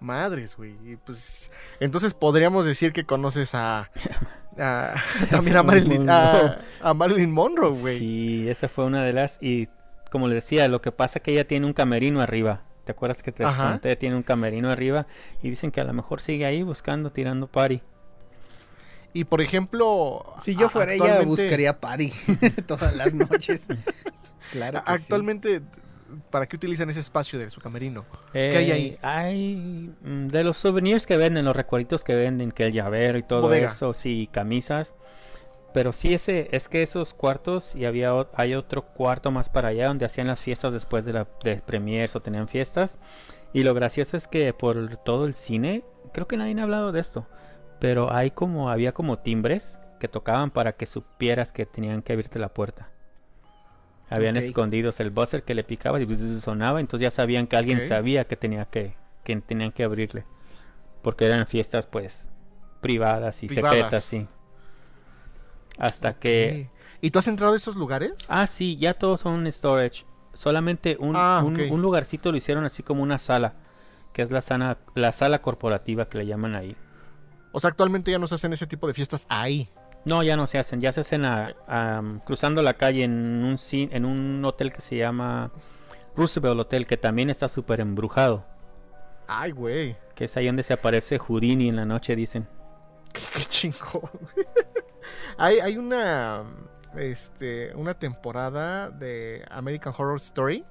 Madres, güey. Y pues, entonces podríamos decir que conoces a... a- también a Marilyn, a, a Marilyn Monroe, güey. Sí, esa fue una de las y como les decía, lo que pasa es que ella tiene un camerino arriba. ¿Te acuerdas que te Ajá. conté? Tiene un camerino arriba y dicen que a lo mejor sigue ahí buscando, tirando party. Y por ejemplo... Si yo fuera ella, actualmente- buscaría party todas las noches. claro. que sí. ¿Para qué utilizan ese espacio de su camerino? ¿Qué hay ahí? Eh, Hay mm, de los souvenirs que venden, los recuerditos que venden, que el llavero y todo Bodega. eso, sí, camisas. Pero sí ese, es que esos cuartos y había hay otro cuarto más para allá donde hacían las fiestas después de la de premiers o tenían fiestas. Y lo gracioso es que por todo el cine, creo que nadie ha hablado de esto, pero hay como había como timbres que tocaban para que supieras que tenían que abrirte la puerta. Habían Ok. escondidos el buzzer que le picaba y sonaba, entonces ya sabían que alguien sabía que tenía que, que tenían que abrirle. Porque eran fiestas pues privadas y Privadas. secretas, sí. Hasta que. ¿Y tú has entrado a esos lugares? Ah, sí, ya todos son storage. Solamente un, Ah, un, un lugarcito lo hicieron así como una sala, que es la, sana, la sala corporativa que le llaman ahí. O sea, actualmente ya no se hacen ese tipo de fiestas ahí. No, ya no se hacen, ya se hacen a- a, um, cruzando la calle en un, en un hotel que se llama Roosevelt Hotel, que también está súper embrujado. Ay, güey. Que es ahí donde se aparece Houdini en la noche, dicen. Qué, qué chingón. hay, hay una este una temporada de American Horror Story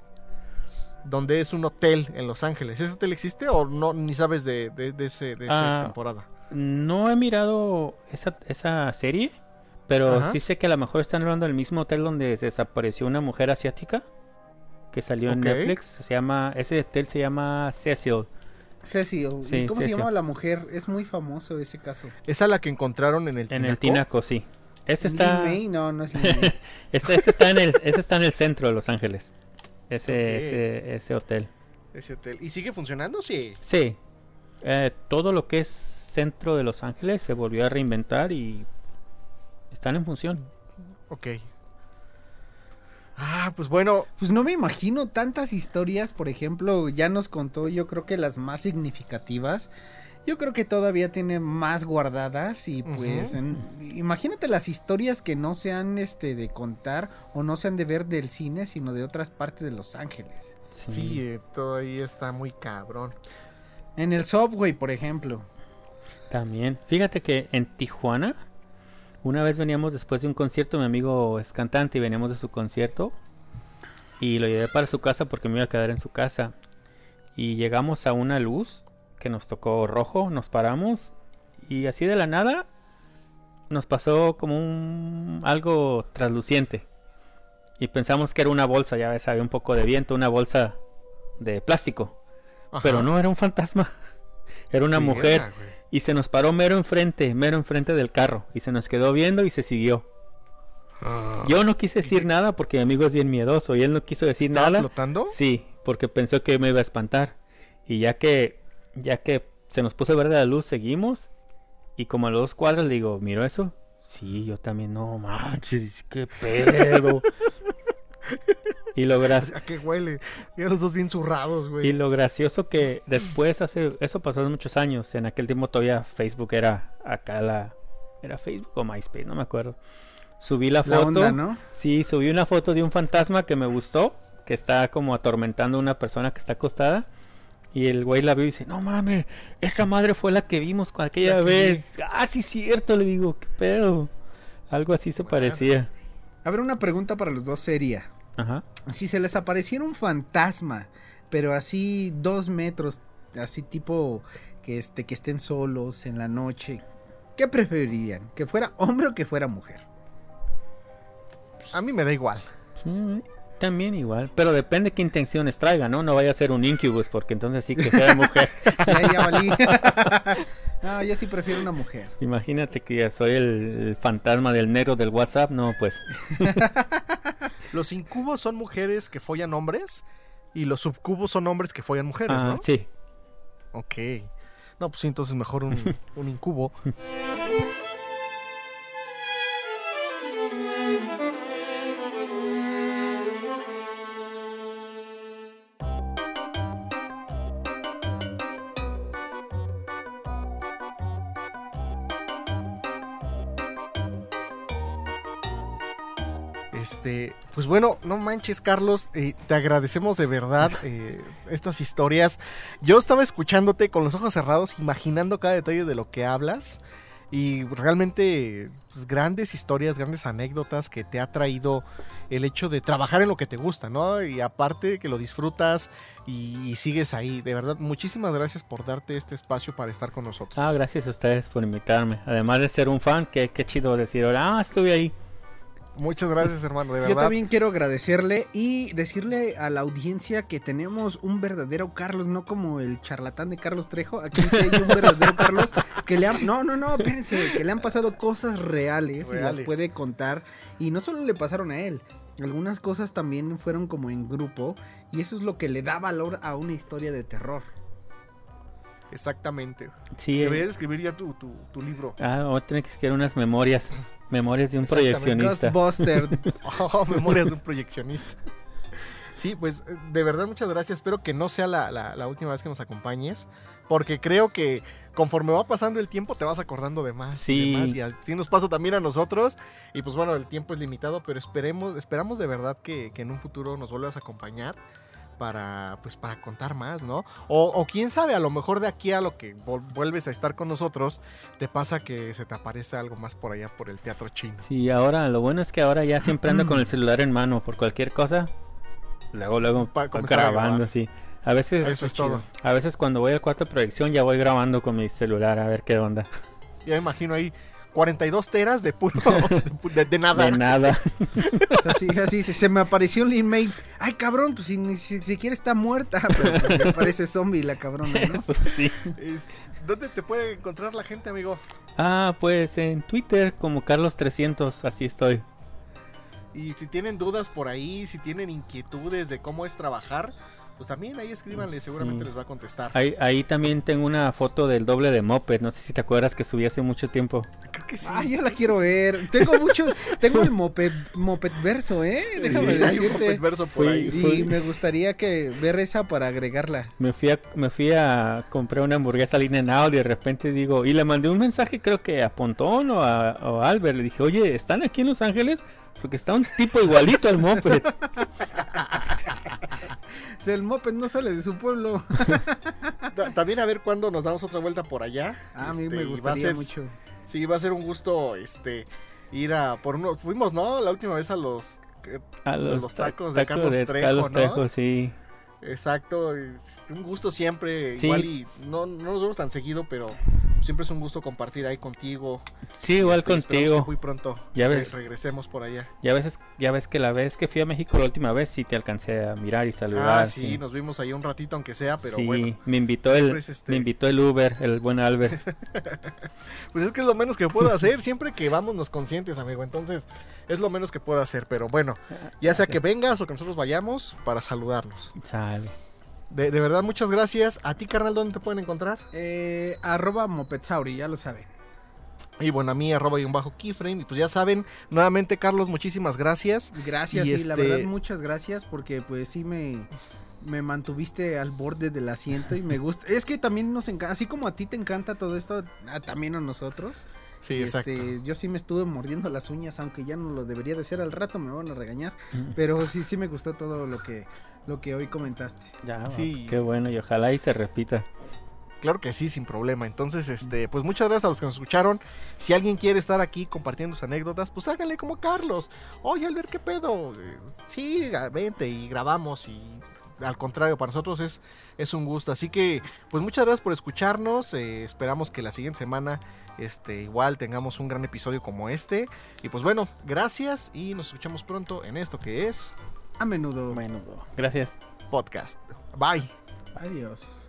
donde es un hotel en Los Ángeles. ¿Ese hotel existe o no ni sabes de, de, de ese, de esa Ah, temporada? No he mirado esa, esa serie, pero Ajá. sí sé que a lo mejor están hablando del mismo hotel donde desapareció una mujer asiática que salió en. Netflix. Se llama, ese hotel se llama Cecil. Cecil. ¿Y Sí, cómo se llama la mujer? Es muy famoso ese caso. Esa la que encontraron en el En el Tinaco? Tinaco, sí. Ese está, May, no, no es este, este está en el, ese está en el centro de Los Ángeles. Ese, ese, ese hotel. Ese hotel. ¿Y sigue funcionando? Sí. Sí. Eh, todo lo que es centro de Los Ángeles se volvió a reinventar y están en función. Ok. Ah, pues bueno. Pues no me imagino tantas historias, por ejemplo, ya nos contó yo creo que las más significativas. Yo creo que todavía tiene más guardadas y pues en- imagínate las historias que no sean este de contar o no sean de ver del cine, sino de otras partes de Los Ángeles. Sí, eh, todo ahí está muy cabrón. En el subway, por ejemplo. También. Fíjate que en Tijuana, una vez veníamos después de un concierto, mi amigo es cantante y veníamos de su concierto. Y lo llevé para su casa porque me iba a quedar en su casa. Y llegamos a una luz que nos tocó rojo, nos paramos y así de la nada nos pasó como un algo trasluciente. Y pensamos que era una bolsa, ya ves, había un poco de viento, una bolsa de plástico. Pero no era un fantasma. Era una mujer. Y se nos paró mero enfrente, mero enfrente del carro. Y se nos quedó viendo y se siguió. Ah. Yo no quise decir nada porque mi amigo es bien miedoso y él no quiso decir ¿Estaba nada. flotando? Sí, porque pensó que me iba a espantar. Y ya que, ya que se nos puso verde la luz, seguimos. Y como a los dos cuadras le digo, ¿miro eso? Sí, yo también, no manches, qué pedo. y lo gra- ¿A qué huele? Y los dos bien zurrados, güey. y lo gracioso que después hace, eso pasó hace muchos años, en aquel tiempo todavía Facebook era acá la, era Facebook o MySpace, no me acuerdo. Subí la La foto, onda, ¿no? sí, subí una foto de un fantasma que me gustó, que está como atormentando a una persona que está acostada. Y el güey la vio y dice, no mames, esa madre fue la que vimos con aquella La que vez. Ah, sí, cierto, le digo, qué pedo. Algo así se parecía. A ver, una pregunta para los dos sería. Ajá. Si se les apareciera un fantasma, pero así dos metros así tipo que este que estén solos en la noche, ¿qué preferirían? ¿Que fuera hombre o que fuera mujer? A mí me da igual. Sí, también igual, pero depende qué intenciones traiga, ¿no? No vaya a ser un incubus, porque entonces sí que sea mujer. ya, ya valí. no, yo sí prefiero una mujer. Imagínate que ya soy el, el fantasma del negro del WhatsApp, no, pues. Los incubos son mujeres que follan hombres y los subcubos son hombres que follan mujeres, Ah, ¿no? sí. Ok. No, pues sí, entonces mejor un, un incubo. Este, pues bueno, no manches, Carlos, eh, te agradecemos de verdad eh, estas historias. Yo estaba escuchándote con los ojos cerrados, imaginando cada detalle de lo que hablas. Y realmente, pues, grandes historias, grandes anécdotas que te ha traído el hecho de trabajar en lo que te gusta, ¿no? Y aparte que lo disfrutas y, y sigues ahí. De verdad, muchísimas gracias por darte este espacio para estar con nosotros. Ah, gracias a ustedes por invitarme. Además de ser un fan, qué, qué chido decir ahora, ah, estuve ahí. Muchas gracias, hermano, de Yo también quiero agradecerle y decirle a la audiencia que tenemos un verdadero Carlos, no como el charlatán de Carlos Trejo. Aquí sí hay un verdadero Carlos que le han... No, no, no, espérense, que le han pasado cosas reales, y las puede contar. Y no solo le pasaron a él, algunas cosas también fueron como en grupo y eso es lo que le da valor a una historia de terror. Exactamente. Sí, Deberías escribir ya tu, tu, tu libro. ah, voy a tener que escribir unas memorias. Memorias de un proyeccionista. Ghostbusters. Oh, memorias de un proyeccionista. Sí, pues eh, de verdad muchas gracias. Espero que no sea la, la- la última vez que nos acompañes. Porque creo que conforme va pasando el tiempo te vas acordando de más y Sí. de más. Y así nos pasa también a nosotros. Y pues bueno, el tiempo es limitado, pero esperemos, esperamos de verdad que, que en un futuro nos vuelvas a acompañar para pues para contar más, ¿no? O, o quién sabe, a lo mejor de aquí a lo que vuelves a estar con nosotros, te pasa que se te aparece algo más por allá por el teatro chino. Sí, ahora lo bueno es que ahora ya siempre ando con el celular en mano por cualquier cosa. Luego, luego Para a grabando, sí. A veces, Eso es todo. a veces cuando voy al cuarto de proyección ya voy grabando con mi celular a ver qué onda. Ya me imagino ahí 42 teras de puro de, de- de nada. De nada. Así, así, se, se me apareció un email. Ay, cabrón, pues si ni si- siquiera está muerta. Pero pues, me parece zombie la cabrona, ¿no? Eso sí. Es- ¿Dónde te puede encontrar la gente, amigo? Ah, pues en Twitter como Carlos300, así estoy. Y si tienen dudas por ahí, si tienen inquietudes de cómo es trabajar, pues también ahí escríbanle, seguramente Sí. les va a contestar. Ahí, ahí también tengo una foto del doble de Moped, no sé si te acuerdas que subí hace mucho tiempo. Creo que sí. Ay, yo la quiero ver. Tengo mucho, tengo el moped, moped verso, ¿eh? Sí, Déjame hay un decirte. verso por Fui- ahí. Y fui- me gustaría que ver esa para agregarla. Me fui a, me fui a comprar una hamburguesa línea en audio y de repente digo, y le mandé un mensaje creo que a Pontón o a, o a Albert, le dije, oye, ¿están aquí en Los Ángeles? Porque está un tipo igualito al Moped. El moped no sale de su pueblo. Ta- También a ver cuándo nos damos otra vuelta por allá. Ah, a mí Este, me gustaría ser- mucho. Sí, va a ser un gusto este ir a por unos fuimos, ¿no? La última vez a los A los tacos de Carlos Trejo, Carlos ¿no? Trejo, sí. Exacto, y un gusto siempre, Sí. igual y no, no nos vemos tan seguido, pero siempre es un gusto compartir ahí contigo. Sí, igual Este, contigo. que muy pronto Ya ves. regresemos por allá. Ya ves, ya ves que la vez que fui a México la última vez sí te alcancé a mirar y saludar. Ah, sí, nos vimos ahí un ratito aunque sea, pero Sí, bueno. me invitó el, es este- me invitó el Uber, el buen Albert. Pues es que es lo menos que puedo hacer, siempre que vamos nos consientes, amigo. Entonces, es lo menos que puedo hacer, pero bueno, ya sea que vengas o que nosotros vayamos para saludarnos. Sale. De, de verdad, muchas gracias. A ti, carnal, ¿dónde te pueden encontrar? Eh, arroba mopedsauri, ya lo saben. Y bueno, a mí, arroba y un bajo keyframe. Y pues ya saben, nuevamente, Carlos, muchísimas gracias. Gracias, Y sí, la este- verdad, muchas gracias porque pues sí me, me mantuviste al borde del asiento y me gusta. Es que también nos encanta, así como a ti te encanta todo esto, a- también a nosotros. Sí, exacto. este, yo sí me estuve mordiendo las uñas, aunque ya no lo debería de hacer al rato, me van a regañar. Pero sí, sí me gustó todo lo que, lo que hoy comentaste. Ya, Sí. qué bueno y ojalá y se repita. Claro que sí, sin problema. Entonces, este, pues muchas gracias a los que nos escucharon. Si alguien quiere estar aquí compartiendo sus anécdotas, pues háganle como Carlos. Oye, Albert, ¿qué pedo? Eh, Sí, vente y grabamos y al contrario, para nosotros es, es un gusto. Así que, pues muchas gracias por escucharnos. eh, esperamos que la siguiente semana este, igual tengamos un gran episodio como este. Y pues bueno, gracias y nos escuchamos pronto en esto que es A menudo. Bueno, gracias. podcast. Bye. Adiós.